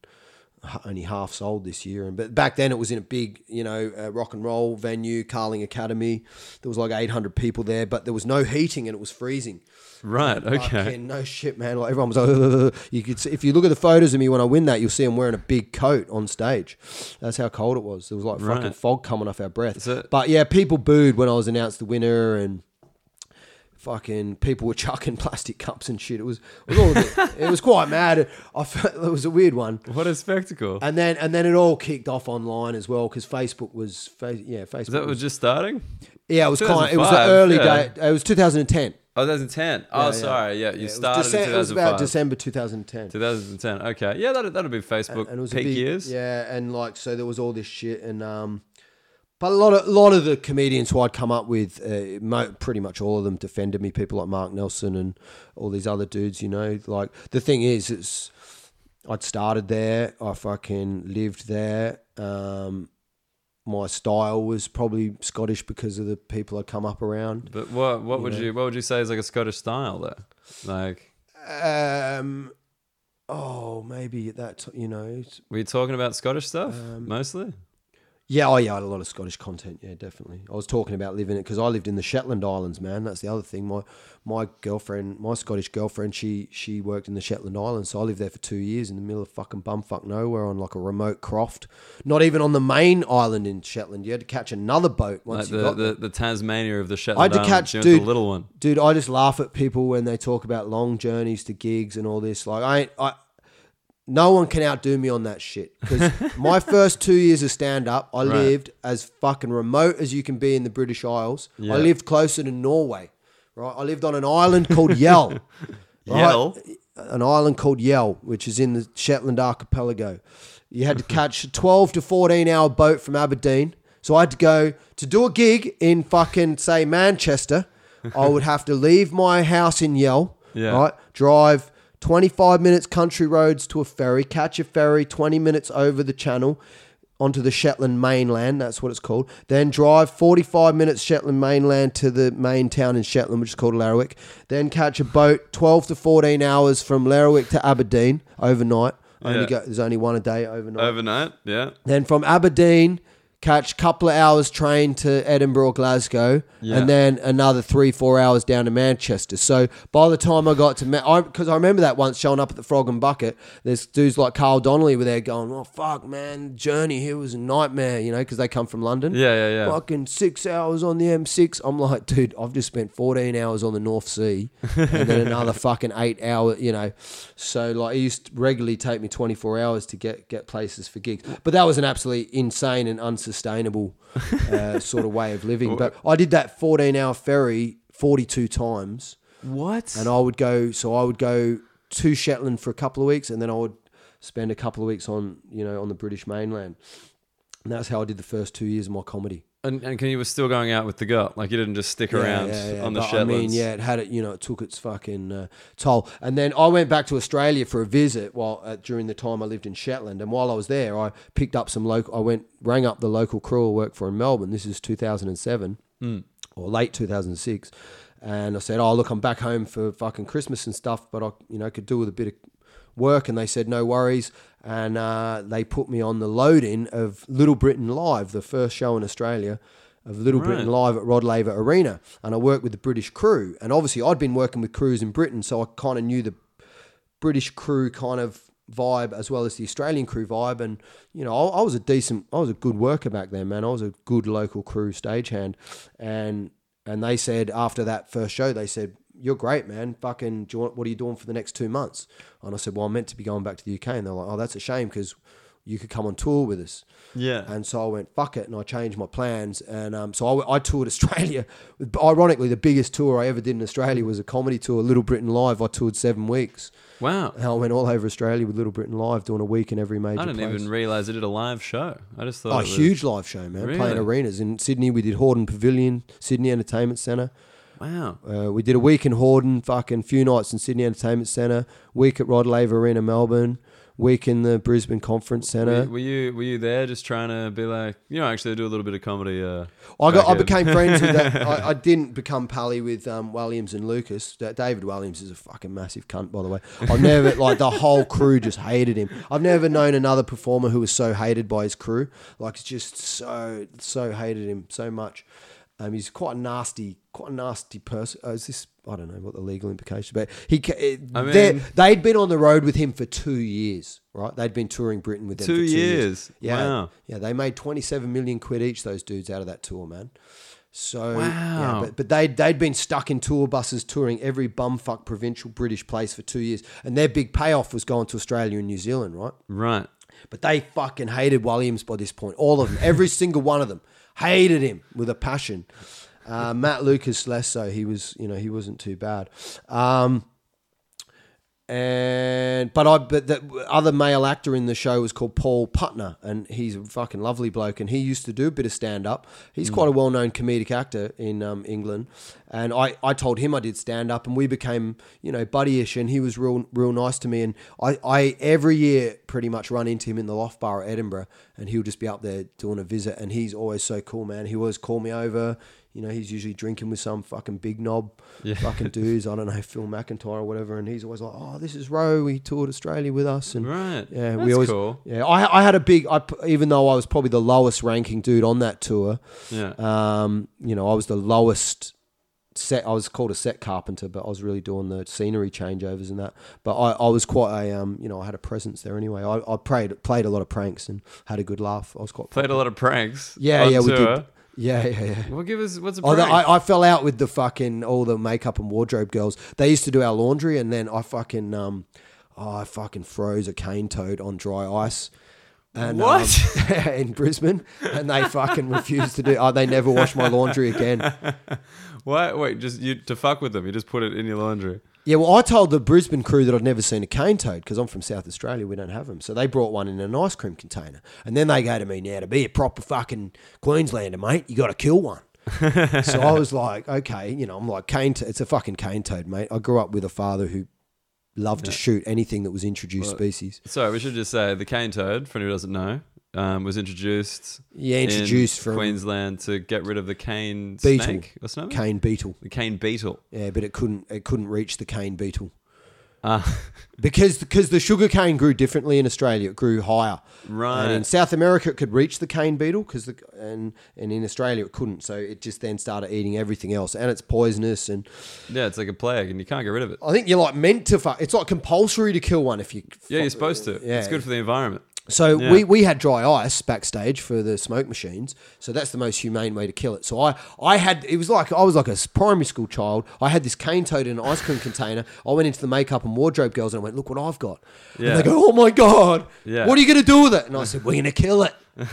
only half sold this year. And but back then it was in a big, you know, uh, rock and roll venue, Carling Academy. There was like 800 people there, but there was no heating and it was freezing. right. Okay. Fucking no shit, man. Like everyone was like, "Ugh." you could see, if you look at the photos of me when I win that, you'll see I'm wearing a big coat on stage. That's how cold it was. There was like fucking Right. fog coming off our breath. But yeah, people booed when I was announced the winner and fucking people were chucking plastic cups and shit. It was it was all bit, it was quite mad. I felt, it was a weird one. What a spectacle! And then and then it all kicked off online as well because Facebook was yeah Facebook that was, was just starting? yeah it was kind it was the early yeah. day it was 2010 Oh, 2010. Oh, Yeah, sorry. Yeah, you Yeah, was started Decem- in it was about December 2010 2010. Okay. Yeah, that that'd be Facebook and it was peak big, years. Yeah, and like so there was all this shit, and um, but a lot of a lot of the comedians who I'd come up with, uh, mo- pretty much all of them defended me. People like Mark Nelson and all these other dudes, you know. Like the thing is, it's I'd started there, I fucking lived there. Um, my style was probably Scottish because of the people I'd come up around. But what what would know. you what would you say is like a Scottish style there? Like, Um, oh, maybe at that, t- you know, were you talking about Scottish stuff Um, mostly? Yeah, oh yeah, I had a lot of Scottish content. Yeah, definitely. I was talking about living it because I lived in the Shetland Islands, man. That's the other thing. My my girlfriend, my Scottish girlfriend, she she worked in the Shetland Islands, so I lived there for two years in the middle of fucking bumfuck nowhere on like a remote croft. Not even on the main island in Shetland. You had to catch another boat once Like you the, got the, there. the Tasmania of the Shetland. I had to Islands. catch, you to the dude. little one. Dude, I just laugh at people when they talk about long journeys to gigs and all this. Like I, I, no one can outdo me on that shit. Because my first two years of stand up, I Right. lived as fucking remote as you can be in the British Isles. Yeah. I lived closer to Norway. Right, I lived on an island called Yell. right? Yell? an island called Yell, which is in the Shetland archipelago. You had to catch a 12 to 14 hour boat from Aberdeen. So I had to go to do a gig in fucking, say, Manchester. I would have to leave my house in Yell, Yeah. right? Drive 25 minutes country roads to a ferry, catch a ferry 20 minutes over the channel onto the Shetland mainland. That's what it's called. Then drive 45 minutes Shetland mainland to the main town in Shetland, which is called Lerwick. Then catch a boat 12 to 14 hours from Lerwick to Aberdeen overnight. Only Yeah. go, there's only one a day overnight. Overnight, yeah. Then from Aberdeen, catch a couple of hours train to Edinburgh or Glasgow, Yeah. and then another three, four hours down to Manchester. So by the time I got to, because I, remember that once showing up at the Frog and Bucket, there's dudes like Carl Donnelly were there going, "Oh fuck, man, journey here was a nightmare," you know, because they come from London. Yeah, yeah, yeah. Fucking six hours on the M6. I'm like, dude, I've just spent 14 hours on the North Sea and then another fucking eight hour, you know. So like, it used to regularly take me 24 hours to get get places for gigs. But that was an absolutely insane and unsustainable sustainable uh, sort of way of living. But I did that 14 hour ferry 42 times. What? And I would go, so I would go to Shetland for a couple of weeks, and then I would spend a couple of weeks on, you know, on the British mainland. And that's how I did the first two years of my comedy. And, and can you were still going out with the girl? Like you didn't just stick around on the But, Shetlands. I mean, yeah, it had it. You know, it took its fucking uh, toll. And then I went back to Australia for a visit while uh, during the time I lived in Shetland. And while I was there, I picked up some local. I went rang up the local crew I worked for in Melbourne. This is 2007 or late 2006. And I said, "Oh, look, I'm back home for fucking Christmas and stuff, but I, you know, could do with a bit of work." And they said, "No worries." And uh, they put me on the load-in of Little Britain Live, the first show in Australia of Little Britain Live at Rod Laver Arena. And I worked with the British crew. And obviously, I'd been working with crews in Britain, so I kind of knew the British crew kind of vibe as well as the Australian crew vibe. And you know, I, I was a decent, I was a good worker back then, man. I was a good local crew stagehand, and and they said after that first show, they said. You're great, man. Fucking, do you want, what are you doing for the next two months? And I said, well, I'm meant to be going back to the UK. And they're like, oh, that's a shame because you could come on tour with us. yeah. And so I went, fuck it. And I changed my plans. And um, so I, I toured Australia. Ironically, the biggest tour I ever did in Australia was a comedy tour, Little Britain Live. I toured seven weeks. wow. And I went all over Australia with Little Britain Live, doing a week in every major I didn't place. even realize it did a live show. I just thought Oh, it was, huge live show, man. Really? Playing arenas. In Sydney, we did Hordern Pavilion, Sydney Entertainment Centre. Wow. Uh, we did a week in Hordern, fucking few nights in Sydney Entertainment Centre, week at Rod Laver Arena, Melbourne, week in the Brisbane Conference Centre. you, were you were you there just trying to be like you know actually do a little bit of comedy? Uh, I got. I became friends with that. I, I didn't become pally with um, Williams and Lucas. David Williams is a fucking massive cunt, by the way. I've never like the whole crew just hated him. I've never known another performer who was so hated by his crew. Like it's just so so hated him so much. Um, he's quite a nasty, quite a nasty person. Oh, is this? I don't know what the legal implications, but he. eh, I mean- they'd been on the road with him for two years, right? They'd been touring Britain with them Two for two years. Yeah, Wow. yeah. They made twenty-seven million quid each. Those dudes out of that tour, man. So Wow. yeah, but, but they'd they'd been stuck in tour buses touring every bumfuck provincial British place for two years, and their big payoff was going to Australia and New Zealand, right? right. But they fucking hated Williams by this point. All of them, every single one of them, hated him with a passion. Uh, Matt Lucas less so. He was, you know, he wasn't too bad. Um, and but I but the other male actor in the show was called Paul Putner, and he's a fucking lovely bloke, and he used to do a bit of stand up. He's quite a well known comedic actor in um, England, and I, I told him I did stand up, and we became you know buddyish, and he was real real nice to me, and I, I every year pretty much run into him in the Loft Bar at Edinburgh, and he'll just be up there doing a visit, and he's always so cool, man. He always call me over. You know, he's usually drinking with some fucking big knob, Yeah. fucking dudes. I don't know, Phil McIntyre or whatever. And he's always like, "Oh, this is Ro. He toured Australia with us." And Right. yeah, That's we always, cool. yeah. I, I had a big, I even though I was probably the lowest ranking dude on that tour. Yeah. Um, you know, I was the lowest set. I was called a set carpenter, but I was really doing the scenery changeovers and that. But I, I was quite a, um, you know, I had a presence there anyway. I, I played played a lot of pranks and had a good laugh. I was quite Played a lot of pranks. Yeah, yeah, we tour. did. Yeah, yeah, yeah. Well, give us what's a Oh, prank? I, I fell out with the fucking all the makeup and wardrobe girls. They used to do our laundry, and then I fucking um, oh, I fucking froze a cane toad on dry ice. And, What? um, in Brisbane, and they fucking refused to do. Oh, they never washed my laundry again. What? Wait, just you to fuck with them. You just put it in your laundry. Yeah, well, I told the Brisbane crew that I'd never seen a cane toad because I'm from South Australia. We don't have them. So they brought one in an ice cream container. And then they go to me, now, to be a proper fucking Queenslander, mate, you got to kill one. so I was like, okay, you know, I'm like, cane to- it's a fucking cane toad, mate. I grew up with a father who loved to shoot anything that was introduced species. So we should just say the cane toad, for anyone who doesn't know, um, was introduced. Yeah, introduced in from Queensland to get rid of the cane Beetle. snake. What's the name? cane beetle. The cane beetle. Yeah, but it couldn't it couldn't reach the cane beetle. Ah, Because because the sugar cane grew differently in Australia, it grew higher. Right. And in South America, it could reach the cane beetle because the and and in Australia it couldn't. So it just then started eating everything else, and it's poisonous. And yeah, it's like a plague, and you can't get rid of it. I think you're like meant to. Fu- it's like compulsory to kill one if you. Yeah, you're supposed to. Yeah. It's good for the environment. So Yeah. we, we had dry ice backstage for the smoke machines. So that's the most humane way to kill it. So I, I had it was like I was like a primary school child. I had this cane toad in an ice cream container. I went into the makeup and wardrobe girls and I went, look what I've got. Yeah. And they go, oh my god, Yeah. what are you going to do with it? And I said, we're going to kill it. And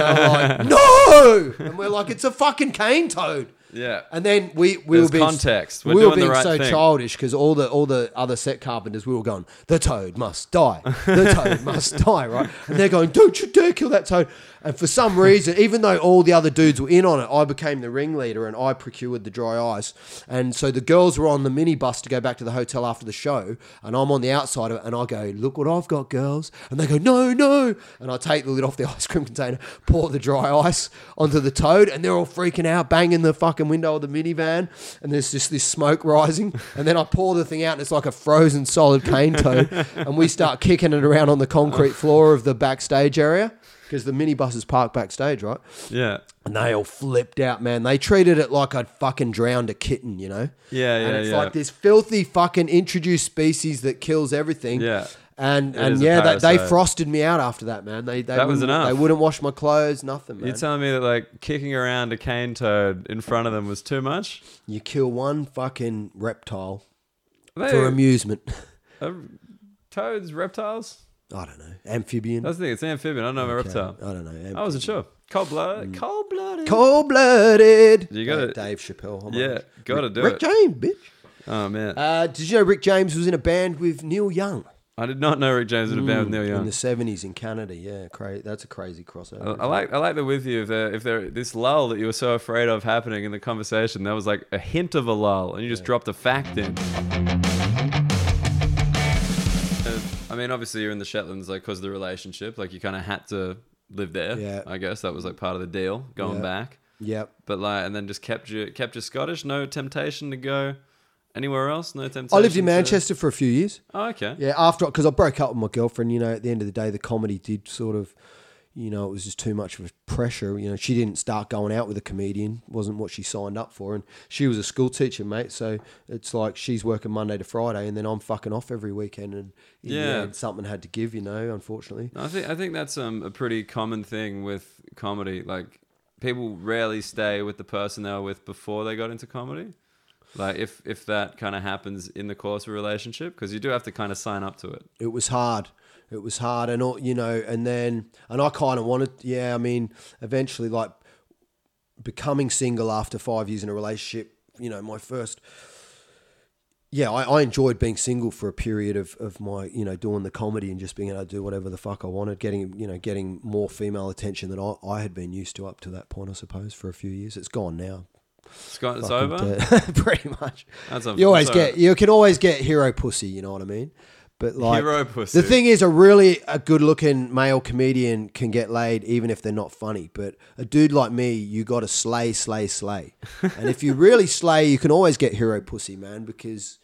they're like, no! And we're like, it's a fucking cane toad. Yeah. And then we we There's were being context. We're we were being right so thing. childish because all the all the other set carpenters we were going, the toad must die, the toad must die, right? And they're going, don't you dare kill that toad. And for some reason, even though all the other dudes were in on it, I became the ringleader and I procured the dry ice. And so the girls were on the minibus to go back to the hotel after the show, and I'm on the outside of it, and I go, look what I've got, girls. And they go, no, no. And I take the lid off the ice cream container, pour the dry ice onto the toad, and they're all freaking out, banging the fucking window of the minivan, and there's just this smoke rising. And then I pour the thing out, and it's like a frozen solid cane toad, and we start kicking it around on the concrete floor of the backstage area because the minibus is parked backstage, right? Yeah. And they all flipped out, man. They treated it like I'd fucking drowned a kitten, you know? Yeah, And yeah, it's yeah. like this filthy fucking introduced species that kills everything. Yeah. And It and yeah, they, they frosted me out after that, man. They they That was enough. They wouldn't wash my clothes, nothing, man. You're telling me that like kicking around a cane toad in front of them was too much? you kill one fucking reptile They, for amusement. toads, reptiles? I don't know. Amphibian. That's the thing. It's amphibian. I don't know a reptile. I don't know. I wasn't sure. Cold blooded. Mm. Cold blooded. Cold blooded. You gotta- Dave Chappelle. I'm Yeah, gotta Rick, do Rick it. James, bitch. Oh man, Uh, did you know Rick James was in a band with Neil Young I did not know Rick James would have been with Neil Young. in Young. the seventies in Canada? Yeah, cra- that's a crazy crossover. I, I like I like that with you. If there if there this lull that you were so afraid of happening in the conversation, that was like a hint of a lull, and you just dropped a fact in. I mean, obviously you're in the Shetlands, like because of the relationship, like you kind of had to live there. Yeah. I guess that was like part of the deal going Yeah. back. Yep. But like, and then just kept you kept you Scottish. No temptation to go anywhere else. No temptation. I lived in to- Manchester for a few years. Oh, okay. Yeah, after because I broke up with my girlfriend. You know, at the end of the day, the comedy did sort of, you know, it was just too much of a pressure. You know, she didn't start going out with a comedian. wasn't what she signed up for, and she was a school teacher, mate. So it's like she's working Monday to Friday, and then I'm fucking off every weekend, and Yeah. end, something had to give. You know, unfortunately. I think I think that's um, a pretty common thing with comedy. Like people rarely stay with the person they were with before they got into comedy. Like if if that kind of happens in the course of a relationship, because you do have to kind of sign up to it. it was hard. It was hard, and all you know, and then, and I kind of wanted, yeah. I mean, eventually, like becoming single after five years in a relationship. You know, my first, yeah, I, I enjoyed being single for a period of, of my, you know, doing the comedy and just being able to do whatever the fuck I wanted, getting, you know, getting more female attention than I, I had been used to up to that point, I suppose, for a few years. It's gone now. It's, got, it's over. pretty much. That's a- you always get, you can always get hero pussy. You know what I mean? But like the thing is, a really a good looking male comedian can get laid even if they're not funny. But a dude like me, you got to slay, slay, slay. and if you really slay, you can always get hero pussy, man. Because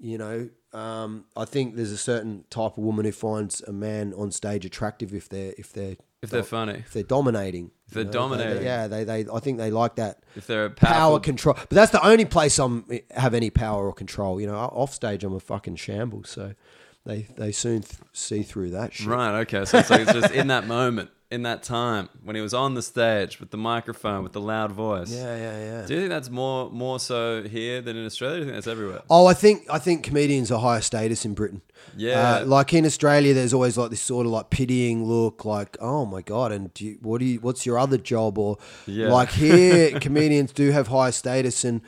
you know, um, I think there's a certain type of woman who finds a man on stage attractive if they're if they're if they're funny, if they're dominating. If they're you know? They- they- dominating. yeah, they, they I think they like that if they're a power control. But that's the only place I'm have any power or control. You know, off stage I'm a fucking shambles. So they they soon th- see through that shit. right? Okay, so it's like it's just in that moment, in that time when he was on the stage with the microphone, with the loud voice. Yeah, yeah, yeah. Do you think that's more more so here than in Australia? Do you think that's everywhere? Oh, I think I think comedians are higher status in Britain. Yeah. Uh, like in Australia, there's always like this sort of like pitying look, like oh my god, and do you, what do you? What's your other job? Or Yeah. like here, comedians do have higher status, and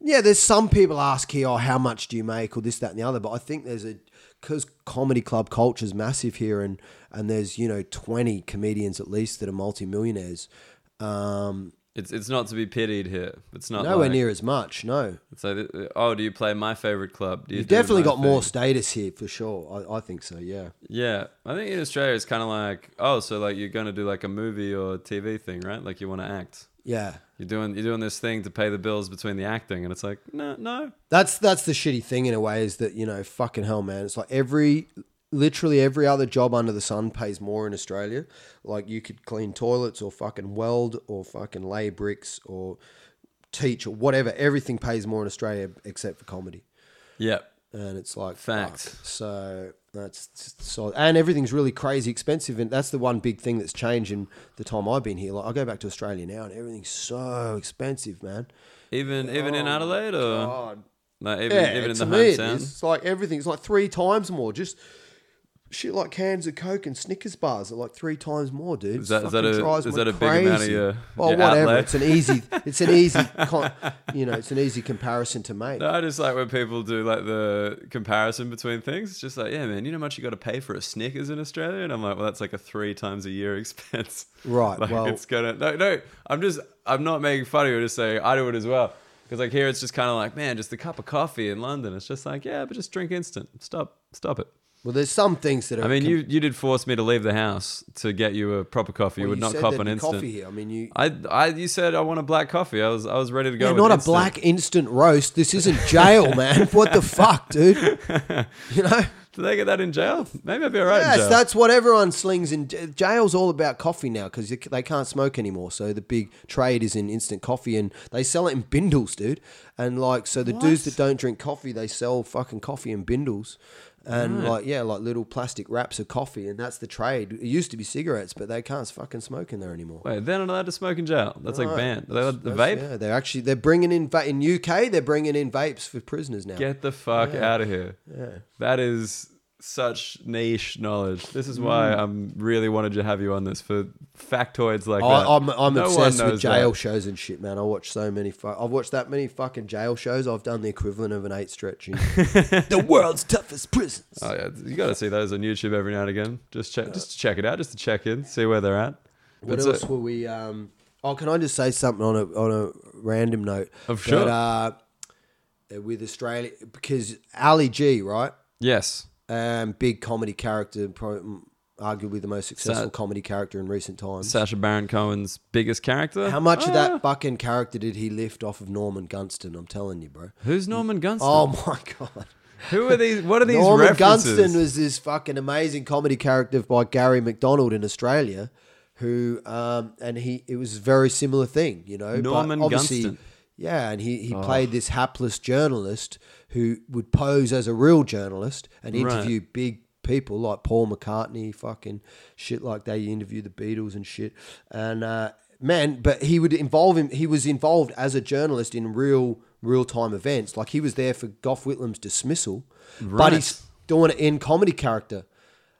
yeah, there's some people ask here, oh, how much do you make, or this, that, and the other. But I think there's a because comedy club culture is massive here, and and there's you know 20 comedians at least that are multimillionaires. Um, It's it's not to be pitied here. It's not nowhere like, near as much. No, It's like, uh, oh, do you play my favorite club? Do you you've definitely got more status here for sure. I, I think so. Yeah. Yeah, I think in Australia it's kind of like, oh, so like you're gonna do like a movie or TV thing, right? Like you want to act. Yeah. You're doing you're doing this thing to pay the bills between the acting, and it's like, no, no. That's that's the shitty thing in a way is that you know fucking hell, man. It's like every literally every other job under the sun pays more in Australia. Like you could clean toilets or fucking weld or fucking lay bricks or teach or whatever. Everything pays more in Australia except for comedy. Yeah, And it's like Fact. fuck. So that's so, and everything's really crazy expensive, and that's the one big thing that's changed in the time I've been here. Like I go back to Australia now, and everything's so expensive, man. even even in oh, Adelaide or God, like even yeah, even in the me it hometown. It's like everything. It's like three times more. Just shit like cans of Coke and Snickers bars are like three times more, dude. Is that, is that a is that a big amount of your, Well, your whatever. outlay? It's an easy. It's an easy. Con, you know, it's an easy comparison to make. No, I just like when people do like the comparison between things. It's just like, yeah, man, you know how much you got to pay for a Snickers in Australia? And I'm like, well, that's like a three times a year expense. Right, Like well- it's gonna no, no. I'm just, I'm not making fun of you. I'm just saying I do it as well. Because like here, it's just kind of like, man, just a cup of coffee in London. It's just like, yeah, but just drink instant. Stop, stop it. Well, there's some things that are. I mean, you you did force me to leave the house to get you a proper coffee. well, you would not said cop there'd an be instant. coffee here. I mean, you. I, I, you said I want a black coffee. I was, I was ready to go. Yeah, with not a instant. black instant roast. This isn't jail, man. What the fuck, dude? You know? Did they get that in jail? Maybe I'd be alright in Yes, jail. that's what everyone slings in j- jail's all about coffee now because they can't smoke anymore. So the big trade is in instant coffee, and they sell it in bindles, dude. And like, so the dudes that don't drink coffee, they sell fucking coffee in bindles, and like, yeah, like little plastic wraps of coffee, and that's the trade. It used to be cigarettes, but they can't fucking smoke in there anymore. Wait, they're not allowed to smoke in jail. That's like Right. banned. Are they allowed to vape? Yeah, they're actually they're bringing in va- in UK. They're bringing in vapes for prisoners now. Get the fuck out of here. Yeah. That is such niche knowledge. This is why I'm really wanted to have you on this for factoids like that. Mm. I, I'm, I'm No obsessed with jail that. shows and shit, man. I watch so many. Fu- I've watched that many fucking jail shows. I've done the equivalent of an eight stretch. In the world's toughest prisons. Oh yeah, you got to see those on YouTube every now and again. Just check, just to check it out, just to check in, see where they're at. what else were we? Um, oh, can I just say something on a on a random note? Oh, sure. That, uh, with Australia, because Ali G, right? yes. Um, big comedy character, probably, arguably the most successful Sa- comedy character in recent times. Sacha Baron Cohen's biggest character. How much of Ah. that fucking character did he lift off of Norman Gunston? I'm telling you, bro. Who's Norman Gunston? Oh my god. Who are these? What are these Norman references? Gunston was this fucking amazing comedy character by Garry McDonald in Australia, who um, and he it was a very similar thing, you know. Norman obviously- Gunston. Yeah, and he, he played this hapless journalist who would pose as a real journalist and Right. interview big people like Paul McCartney, fucking shit like that. they interview the Beatles and shit. And uh, man, but he would involve him. He was involved as a journalist in real real time events. Like he was there for Gough Whitlam's dismissal, but he's doing it in comedy character.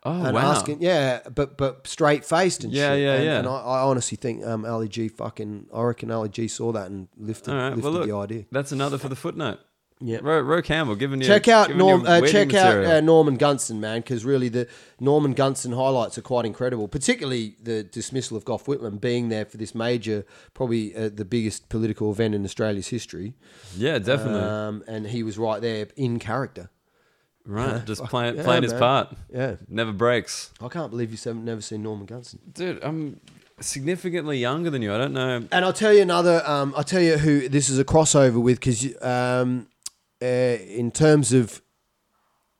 Oh and wow. asking, yeah, but but straight faced and Yeah, shit. yeah, and, yeah. And I, I honestly think um, Ali G fucking, I reckon Ali G saw that and lifted, right. lifted Well, look, the idea. that's another for the footnote. Yeah. Ro, Ro Campbell giving you Check out Norm. Uh, check out uh, Norman Gunston, man, because really the Norman Gunston highlights are quite incredible. Particularly the dismissal of Gough Whitlam being there for this major, probably uh, the biggest political event in Australia's history. yeah, definitely. Um, and he was right there in character. Right, just playing yeah, playing his man. part. Yeah, Never breaks, I can't believe you've never seen Norman Gunston. dude. I'm significantly younger than you. I don't know. And I'll tell you another. Um, I'll tell you who this is a crossover with because um, uh, in terms of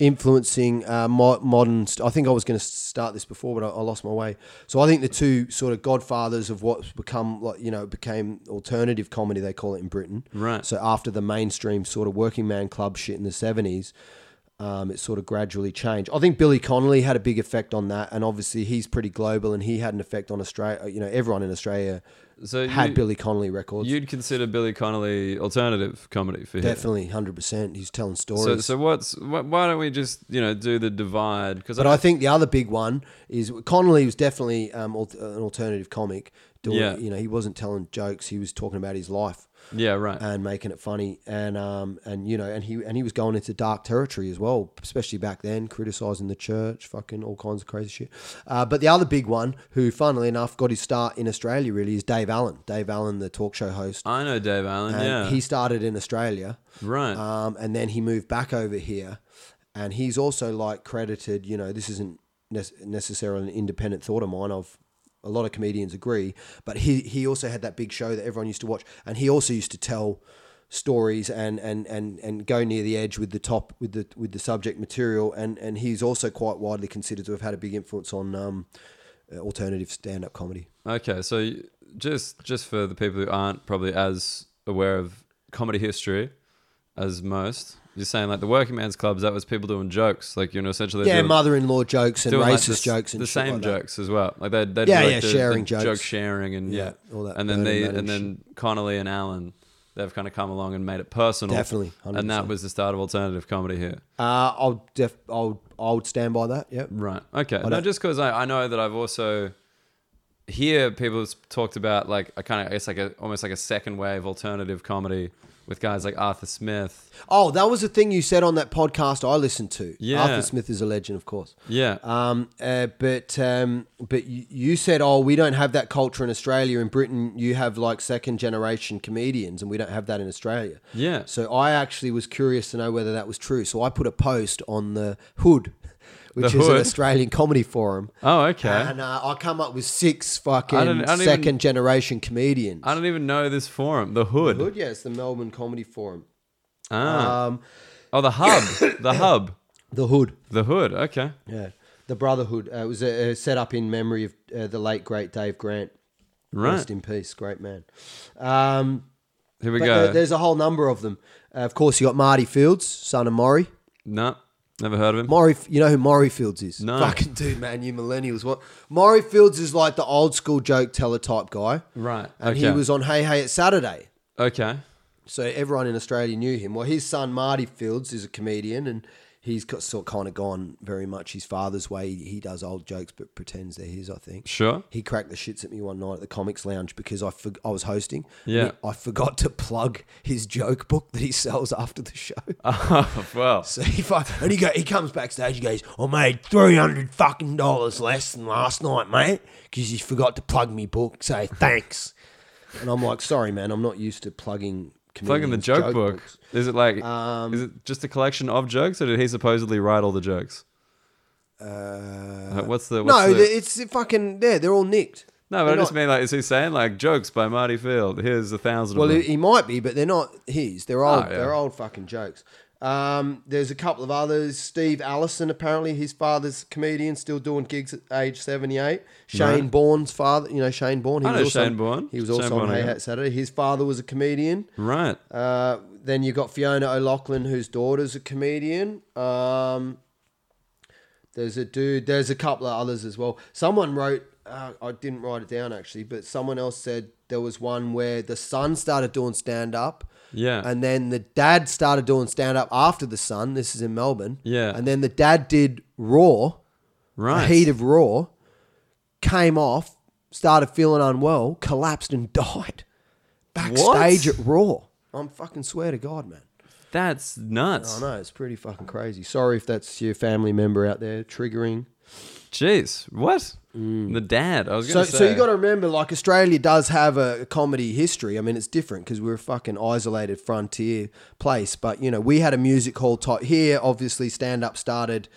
influencing uh, mo- modern. St- I think I was going to start this before, but I, I lost my way. So I think the two sort of godfathers of what's become like you know became alternative comedy they call it in Britain. Right. So after the mainstream sort of working man club shit in the seventies. Um, it sort of gradually changed. I think Billy Connolly had a big effect on that, and obviously he's pretty global, and he had an effect on Australia. You know, everyone in Australia So had you, Billy Connolly records. you'd consider Billy Connolly alternative comedy for him. Definitely, hundred percent. He's telling stories. so what's wh- why don't we just you know do the divide? Because but I think the other big one is Connolly was definitely um, al- an alternative comic. Doing, Yeah. you know, he wasn't telling jokes; he was talking about his life yeah, right. and making it funny. And um, and you know, and he and he was going into dark territory as well, especially back then, criticizing the church, fucking all kinds of crazy shit. Uh, but the other big one, who funnily enough got his start in Australia, really is Dave Allen. Dave Allen, the talk show host. I know Dave Allen. And yeah, he started in Australia. right. Um, and then he moved back over here, and he's also like credited. You know, this isn't nec- necessarily an independent thought of mine. Of a lot of comedians agree, but he he also had that big show that everyone used to watch, and he also used to tell stories and and and and go near the edge with the top with the with the subject material, and and he's also quite widely considered to have had a big influence on um, uh, alternative stand up comedy. Okay, so just just for the people who aren't probably as aware of comedy history as most, you're saying like the working man's clubs that was people doing jokes, like you know essentially Yeah, doing, mother-in-law jokes and racist like, the, jokes and the same like jokes as well. Like they they Yeah, like yeah, the, sharing the jokes. joke sharing and yeah, Yeah, all that and then they and and then Connolly and Allen they've kind of come along and made it personal. Definitely, and that was the start of alternative comedy here. Uh, I'll def, I'll I'll stand by that. Yep. Right. Okay. No, don't- just because I, I know that I've also hear people talked about like a kind of it's like a almost like a second wave alternative comedy with guys like Arthur Smith. Oh, that was a thing you said on that podcast I listened to. Yeah. Arthur Smith is a legend, of course. Yeah. Um, uh, but um, but you, you said, oh, we don't have that culture in Australia. In Britain, you have like second generation comedians, and we don't have that in Australia. Yeah. So I actually was curious to know whether that was true. So I put a post on the Hood, which The is an Australian comedy forum. oh, okay. And uh, I come up with six I fucking don't- I don't even- second generation comedians. I don't even know this forum. The Hood. Hood, yeah, it's the Melbourne Comedy Forum. Ah. Um, oh, the Hub. the Hub. the Hood. The Hood. Okay. Yeah, the Brotherhood. Uh, it was uh, set up in memory of uh, the late great Dave Grant. Right. Rest in peace, great man. Um, Here we but go. there- there's a whole number of them. Uh, of course, you got Marty Fields, son of Maurie. no, never heard of him. Maurie, you know who Maurie Fields is? No. Fucking dude, man, you millennials. What? Maurie Fields is like the old school joke teller type guy. Right. And okay. he was on Hey Hey It's Saturday. okay. So everyone in Australia knew him. Well, his son Marty Fields is a comedian, and he's got sort kind of gone very much his father's way. He, he does old jokes, but pretends they're his. I think. Sure. He cracked the shits at me one night at the Comics Lounge because I for, I was hosting. Yeah. I forgot to plug his joke book that he sells after the show. Oh, well. So he and he go he comes backstage. He goes, "I made three hundred fucking dollars less than last night, mate, because you forgot to plug me book. So thanks." and I'm like, "Sorry, man, I'm not used to plugging." Plugging the comedians' joke, book. books." Is it like? Um, is it just a collection of jokes, or did he supposedly write all the jokes? Uh, what's the? What's no, the, it's fucking yeah, they're all nicked. no, but I they're just not- mean like, is he saying like jokes by Marty Field? Here's a thousand. Well, of he, might be, but they're not his. They're old. Oh, yeah. They're old fucking jokes. Um, there's a couple of others. Steve Allison, apparently his father's comedian, still doing gigs at age 78. Shane Right. Bourne's father, you know Shane Bourne. He I was know also, Shane Bourne. He was Shane also Bourne, on Hey yeah. Hat Saturday. His father was a comedian. right. Uh, then you got Fiona O'Loughlin, whose daughter's a comedian. Um, there's a dude. There's a couple of others as well. Someone wrote. Uh, I didn't write it down actually, but someone else said there was one where the son started doing stand up. Yeah. And then the dad started doing stand up after the son. This is in Melbourne. Yeah. And then the dad did Raw, right. a heat of Raw, came off, started feeling unwell, collapsed and died backstage What? at Raw. I'm fucking swear to God, man. That's nuts. I know it's pretty fucking crazy. Sorry if that's your family member out there triggering. Jeez, what? The dad. I was Mm. So, going to say. so you got to remember, like Australia does have a comedy history. I mean, it's different because we're a fucking isolated frontier place. But you know, we had a music hall type here. Obviously, stand up started.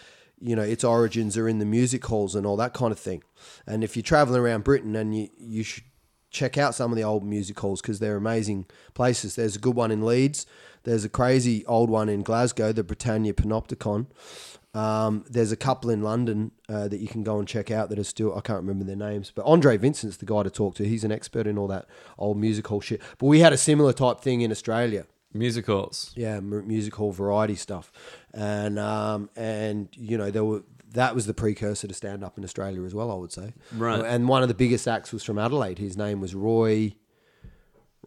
You know, its origins are in the music halls and all that kind of thing. And if you're traveling around Britain, and you you should check out some of the old music halls because they're amazing places. There's a good one in Leeds. There's a crazy old one in Glasgow, the Britannia Panopticon. Um, there's a couple in London uh, that you can go and check out that are still I can't remember their names, but Andre Vincent's the guy to talk to. He's an expert in all that old music hall shit. But we had a similar type thing in Australia. musicals. Yeah, m- music hall variety stuff, and um, and you know there were that was the precursor to stand up in Australia as well. I would say, Right. And one of the biggest acts was from Adelaide. His name was Roy.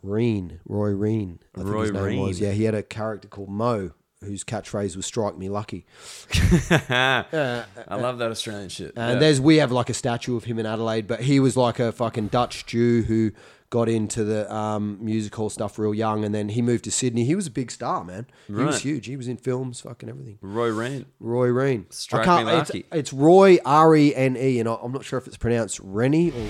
Rene, Roy Rene. I think Roy his name was. Rene. Yeah, he had a character called Mo, whose catchphrase was "Strike me lucky." I love that Australian shit. And Yeah. there's we have like a statue of him in Adelaide, but he was like a fucking Dutch Jew who got into the um, music hall stuff real young, and then he moved to Sydney. He was a big star, man. He was huge. He was in films, fucking everything. Roy Rain. Roy Rene. Strike me it's- lucky. It's, Roy R E N E, and I- I'm not sure if it's pronounced Rennie or.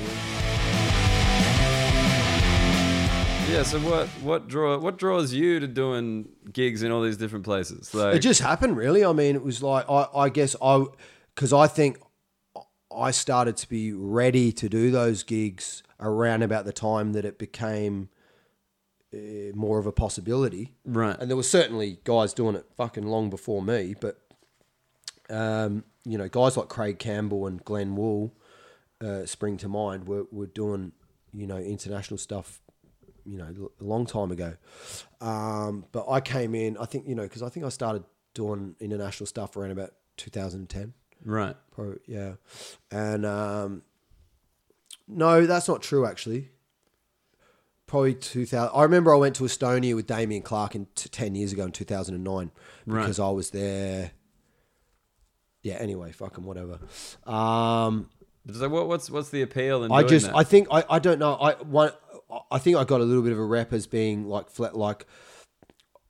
Yeah. So what? What draw? What draws you to doing gigs in all these different places? Like, It just happened, really. I mean, it was like I, I guess I, because I think I started to be ready to do those gigs around about the time that it became uh, more of a possibility. right. And there were certainly guys doing it fucking long before me, but um, you know, guys like Craig Campbell and Glenn Wool uh, spring to mind were, were doing you know international stuff you know a long time ago. Um, but I came in, I think you know, because I think I started doing international stuff around about 2010. Right. Probably, yeah. And um, no, that's not true. Actually, probably 2000. I remember I went to Estonia with Damian Clark in t- 10 years ago in 2009 Right. because I was there. Yeah, anyway, fucking whatever. Um, So what, what's what's the appeal in I just, that? I think, I, I don't know. I one, I think I got a little bit of a rep as being like, flat, like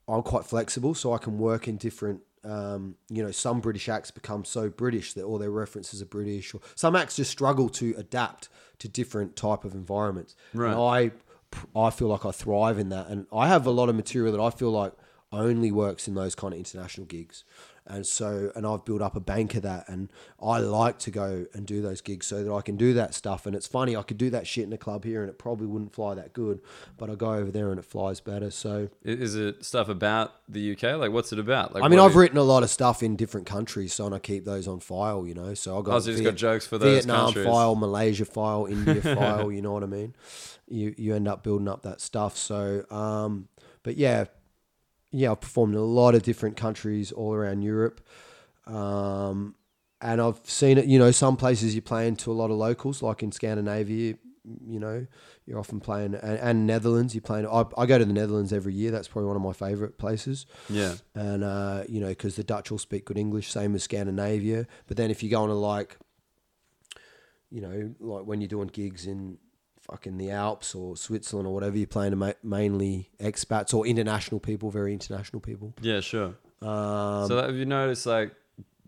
I'm quite flexible, so I can work in different. Um, you know, some British acts become so British that all their references are British, or some acts just struggle to adapt to different type of environments. Right. And I, I feel like I thrive in that, and I have a lot of material that I feel like only works in those kind of international gigs. And so, and I've built up a bank of that, and I like to go and do those gigs so that I can do that stuff. And it's funny, I could do that shit in a club here, and it probably wouldn't fly that good, but I go over there and it flies better. So, Is it stuff about the UK? Like, what's it about? Like, I mean, I've are- written a lot of stuff in different countries, so and I keep those on file, you know. So I got Oh, so you just got jokes for those Vietnam countries. file, Malaysia file, India file. You know what I mean? You you end up building up that stuff. So, um, but yeah, yeah, I've performed in a lot of different countries all around Europe. Um, and I've seen it, you know, some places you're playing to a lot of locals, like in Scandinavia, you know, you're often playing, and, and Netherlands, you're playing. I, I go to the Netherlands every year. That's probably one of my favorite places Yeah. and uh, you know because the Dutch will speak good English, same as Scandinavia. But then if you go on to like, you know, like when you're doing gigs in fucking the Alps or Switzerland or whatever, you're playing to ma- mainly expats or international people, very international people. Yeah, sure. Um, so have you noticed like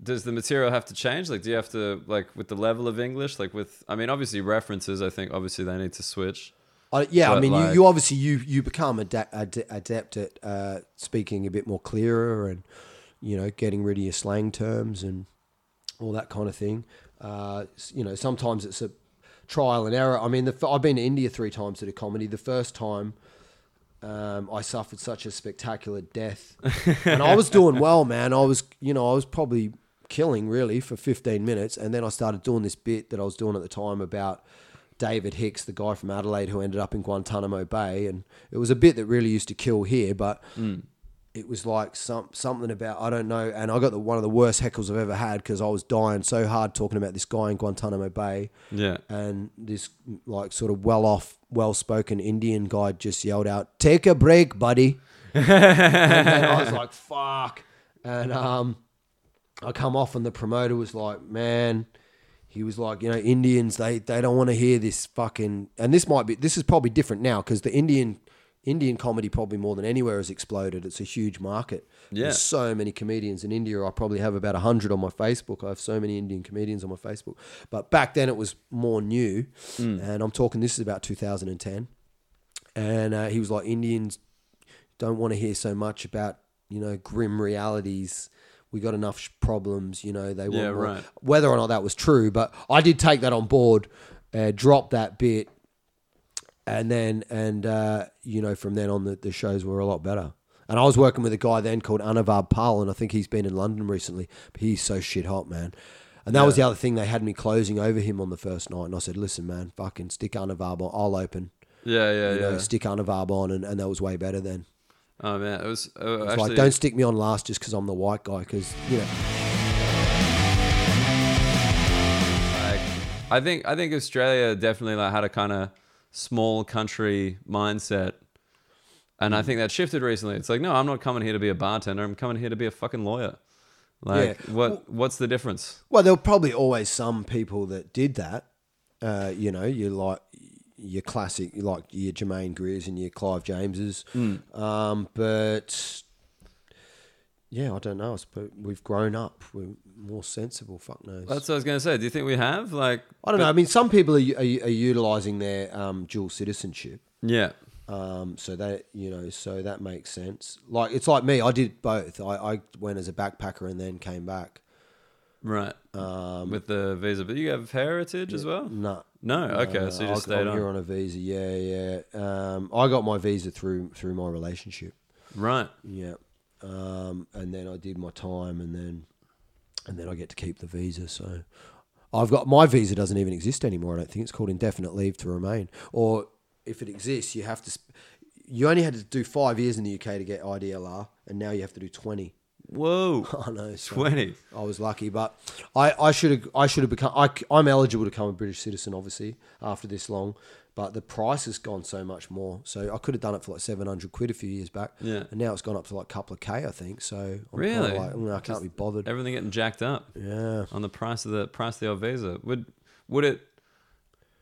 does the material have to change? Like do you have to like with the level of English, like with I mean obviously references, I think obviously they need to switch. I, yeah, I mean, like- you, you obviously you you become adapt, ad, adept at uh, speaking a bit more clearer and you know getting rid of your slang terms and all that kind of thing. Uh, you know, sometimes it's a trial and error. I mean, the, I've been to India three times to do comedy. The first time. Um, I suffered such a spectacular death, and I was doing well, man. I was, you know, I was probably killing really for 15 minutes, and then I started doing this bit that I was doing at the time about David Hicks, the guy from Adelaide who ended up in Guantanamo Bay, and it was a bit that really used to kill here, but it was like some something about I don't know, and I got the one of the worst heckles I've ever had because I was dying so hard talking about this guy in Guantanamo Bay, Yeah. and this like sort of well off, well spoken Indian guy just yelled out, "Take a break, buddy." and I was like, "Fuck!" And um, I come off, and the promoter was like, "Man." He was like, you know, Indians, they, they don't want to hear this fucking, and this might be, this is probably different now because the Indian, Indian comedy probably more than anywhere has exploded. It's a huge market. Yeah. There's so many comedians in India. I probably have about 100 on my Facebook. I have so many Indian comedians on my Facebook. But back then it was more new. And I'm talking, this is about 2010. And uh, he was like, Indians don't want to hear so much about, you know, grim realities. We got enough sh- problems, you know. They want Yeah, right. Whether or not that was true, but I did take that on board, uh, drop that bit, and then and uh, you know from then on the, the shows were a lot better. And I was working with a guy then called Anuvab Pal, and I think he's been in London recently. But he's so shit hot, man. And that was the other thing they had me closing over him on the first night, and I said, "Listen, man, fucking stick Anuvab on. I'll open. Yeah, yeah, You yeah. know, stick Anuvab on," and, and that was way better then. oh man, it was uh, It's actually like, don't stick me on last just because I'm the white guy, because you know. like, I think I think Australia definitely like had a kind of small country mindset. And Mm. I think that shifted recently. It's like, no, I'm not coming here to be a bartender. I'm coming here to be a fucking lawyer. Like, Yeah. what? What's the difference? Well, there were probably always some people that did that. Uh, you know, you like your classic, like your Germaine Greers and your Clive Jameses. Um, but yeah, I don't know. I suppose we've grown up. We're more sensible. Fuck knows. That's what I was gonna say. Do you think we have like? I don't know. I mean, some people are, are, are utilizing their um, dual citizenship. Yeah, Um, so that you know, so that makes sense. Like it's like me. I did both. I, I went as a backpacker and then came back. right. Um, With the visa, but you have heritage as well. no, No, okay, so you Uh, just I- stayed on. on a visa. Yeah, yeah. Um, I got my visa through through my relationship. Right. Yeah, um, and then I did my time, and then and then I get to keep the visa. So I've got my visa doesn't even exist anymore. I don't think it's called indefinite leave to remain, or if it exists, you have to. You only had to do five years in the UK to get IDLR, and now you have to do twenty. Whoa. I know. so- 20. I was lucky, but I, I should have I should have become I, I'm eligible to become a British citizen, obviously, after this long. But the price has gone so much more. So I could have done it for like seven hundred quid a few years back. Yeah. And now it's gone up to like a couple of k, I think. So I'm Really? like, "Mm, I can't Just be bothered. Everything getting jacked up Yeah. on the price of the price of the old visa. Would would it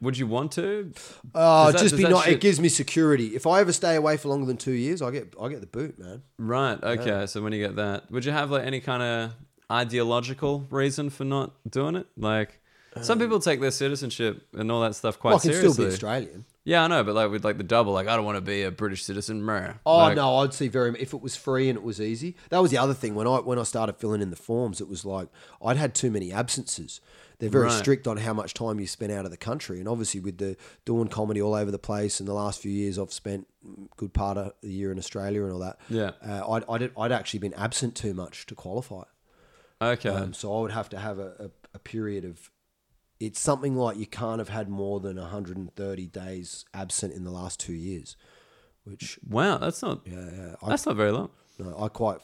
would you want to? Oh, that- just be not. shit- It gives me security. If I ever stay away for longer than two years, I get I get the boot, man. Right. Okay. So when you get that, would you have like any kind of ideological reason for not doing it? Like some people take their citizenship and all that stuff quite Um, I can seriously. still be Australian. Yeah, I know, but like with like the double, like I don't want to be a British citizen. Meh. Oh Like, no, I'd see very. If it was free and it was easy, that was the other thing. When I when I started filling in the forms, it was like I'd had too many absences. They're very Right. strict on how much time you spend out of the country, and obviously with the doing comedy all over the place. In the last few years, I've spent a good part of the year in Australia and all that. Yeah. uh, I'd, I'd I'd actually been absent too much to qualify. Okay. Um, so I would have to have a, a, a period of. It's something like you can't have had more than 130 days absent in the last two years, which wow, that's not yeah, yeah I, that's not very long. no, I quite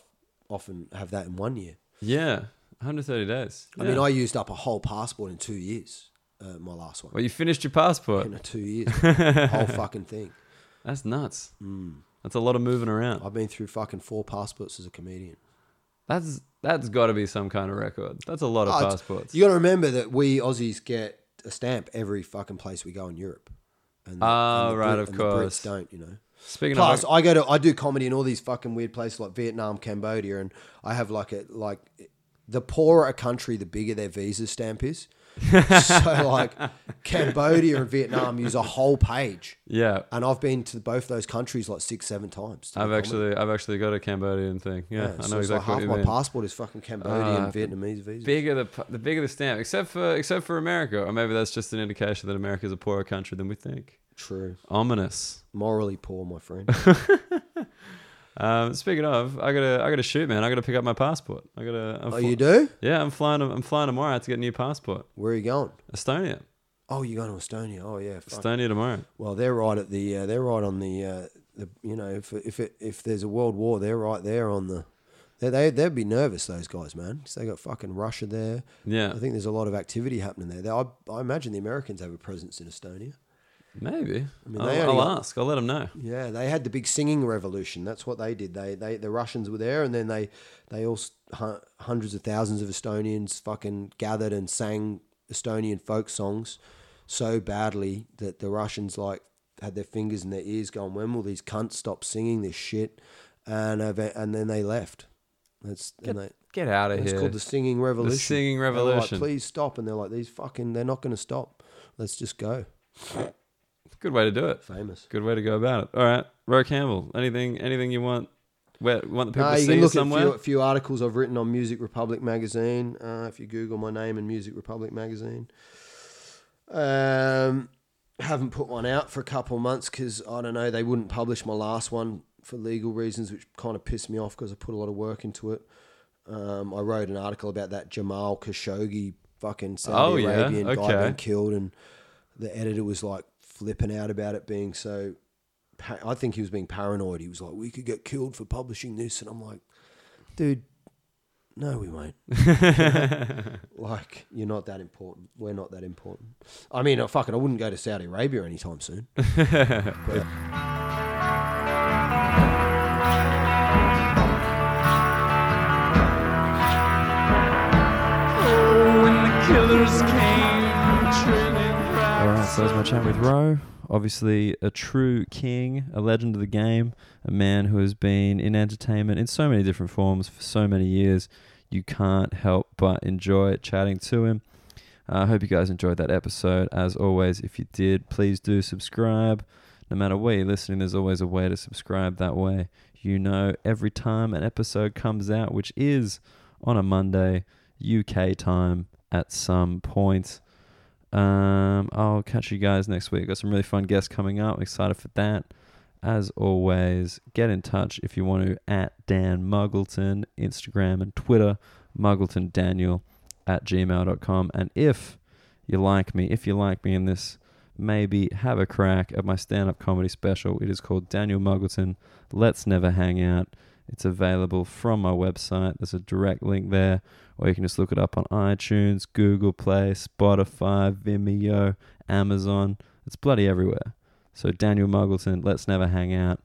often have that in one year. Yeah, 130 days. I mean, I used up a whole passport in two years. Uh, my last one well, you finished your passport. in two years, whole fucking thing. That's nuts. Hmm. That's a lot of moving around. I've been through fucking four passports as a comedian. That's that's got to be some kind of record. That's a lot of Oh, it's- passports. You got to remember that we Aussies get a stamp every fucking place we go in Europe. And the, Oh, and the right, Brit- of and course. The Brits don't, you know. Speaking Plus, of, I go to I do comedy in all these fucking weird places like Vietnam, Cambodia, and I have like a like the poorer a country, the bigger their visa stamp is. so like Cambodia and Vietnam use a whole page, yeah, and I've been to both those countries like six, seven times. I've actually I've actually got a Cambodian thing. Yeah, Yeah, I know so it's like exactly half my mean. passport is fucking Cambodian, Ah, Vietnamese visa. bigger the the bigger the stamp, except for except for America, or maybe that's just an indication that America is a poorer country than we think. True, Ominous. morally poor, my friend. Um, speaking of, I gotta I gotta shoot, man. I gotta pick up my passport. I gotta. I'm oh, fl- you do? Yeah, I'm flying. I'm flying tomorrow to get a new passport. Where are you going? Estonia. Oh, you're going to Estonia. Oh, yeah. fuck. Estonia tomorrow. Well, they're right at the. Uh, they're right on the. Uh, the you know, if if it, if there's a world war, they're right there on the. They they they'd be nervous those guys, man. Cause they got fucking Russia there. Yeah, I think there's a lot of activity happening there. They, I, I imagine the Americans have a presence in Estonia. Maybe. mean, I'll, I'll got- ask. I'll let them know. Yeah, they had the big singing revolution. That's what they did. They they the Russians were there, and then they they all hundreds of thousands of Estonians fucking gathered and sang Estonian folk songs so badly that the Russians like had their fingers in their ears, going, "When will these cunts stop singing this shit?" And and then they left. That's and they, Get out of it's here. It's called the singing revolution. The singing were like, revolution. Please stop, and they're like, "These fucking, they're not going to stop. Let's just go." Good way to do it. Famous. Good way to go about it. All right, Ro Campbell. Anything? Anything you want? Where want the people No, to you see can you look somewhere? at a few, few articles I've written on Music Republic magazine. Uh, if you Google my name in Music Republic magazine, um, haven't put one out for a couple of months because I don't know they wouldn't publish my last one for legal reasons, which kind of pissed me off because I put a lot of work into it. Um, I wrote an article about that Jamal Khashoggi fucking Oh, Saudi yeah, Arabian guy being killed, and the editor was like flipping out about it being so. I think he was being paranoid. He was like, "We could get killed for publishing this," and I'm like, "Dude, no, we won't. like, you're not that important. We're not that important. I mean, uh, fuck it, I wouldn't go to Saudi Arabia anytime soon. so that's my chat with Ro. Obviously, a true king, a legend of the game, a man who has been in entertainment in so many different forms for so many years. You can't help but enjoy chatting to him. I hope you guys enjoyed that episode. As always, if you did, please do subscribe. No matter where you're listening, there's always a way to subscribe. That way, you know every time an episode comes out, which is on a Monday, UK time at some point. Um, I'll catch you guys next week. Got some really fun guests coming up. Excited for that. As always, get in touch if you want to at Dan Muggleton, Instagram and Twitter, Muggleton Daniel at gmail.com. And if you like me, if you like me in this, maybe have a crack at my stand up comedy special. It is called Daniel Muggleton Let's Never Hang Out. It's available from my website. There's a direct link there, or you can just look it up on iTunes, Google Play, Spotify, Vimeo, Amazon. It's bloody everywhere. So Daniel Muggleton, let's never hang out.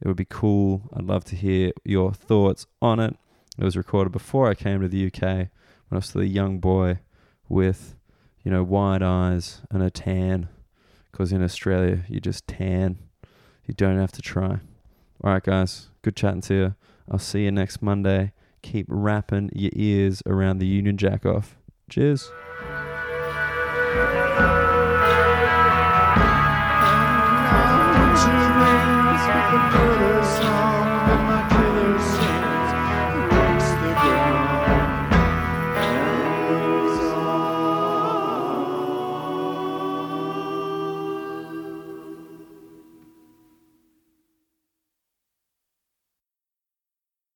It would be cool. I'd love to hear your thoughts on it. It was recorded before I came to the UK when I was still a young boy with, you know, wide eyes and a tan. Because in Australia, you just tan. You don't have to try. All right, guys. Good chatting to you. I'll see you next Monday keep wrapping your ears around the Union Jack off. Cheers.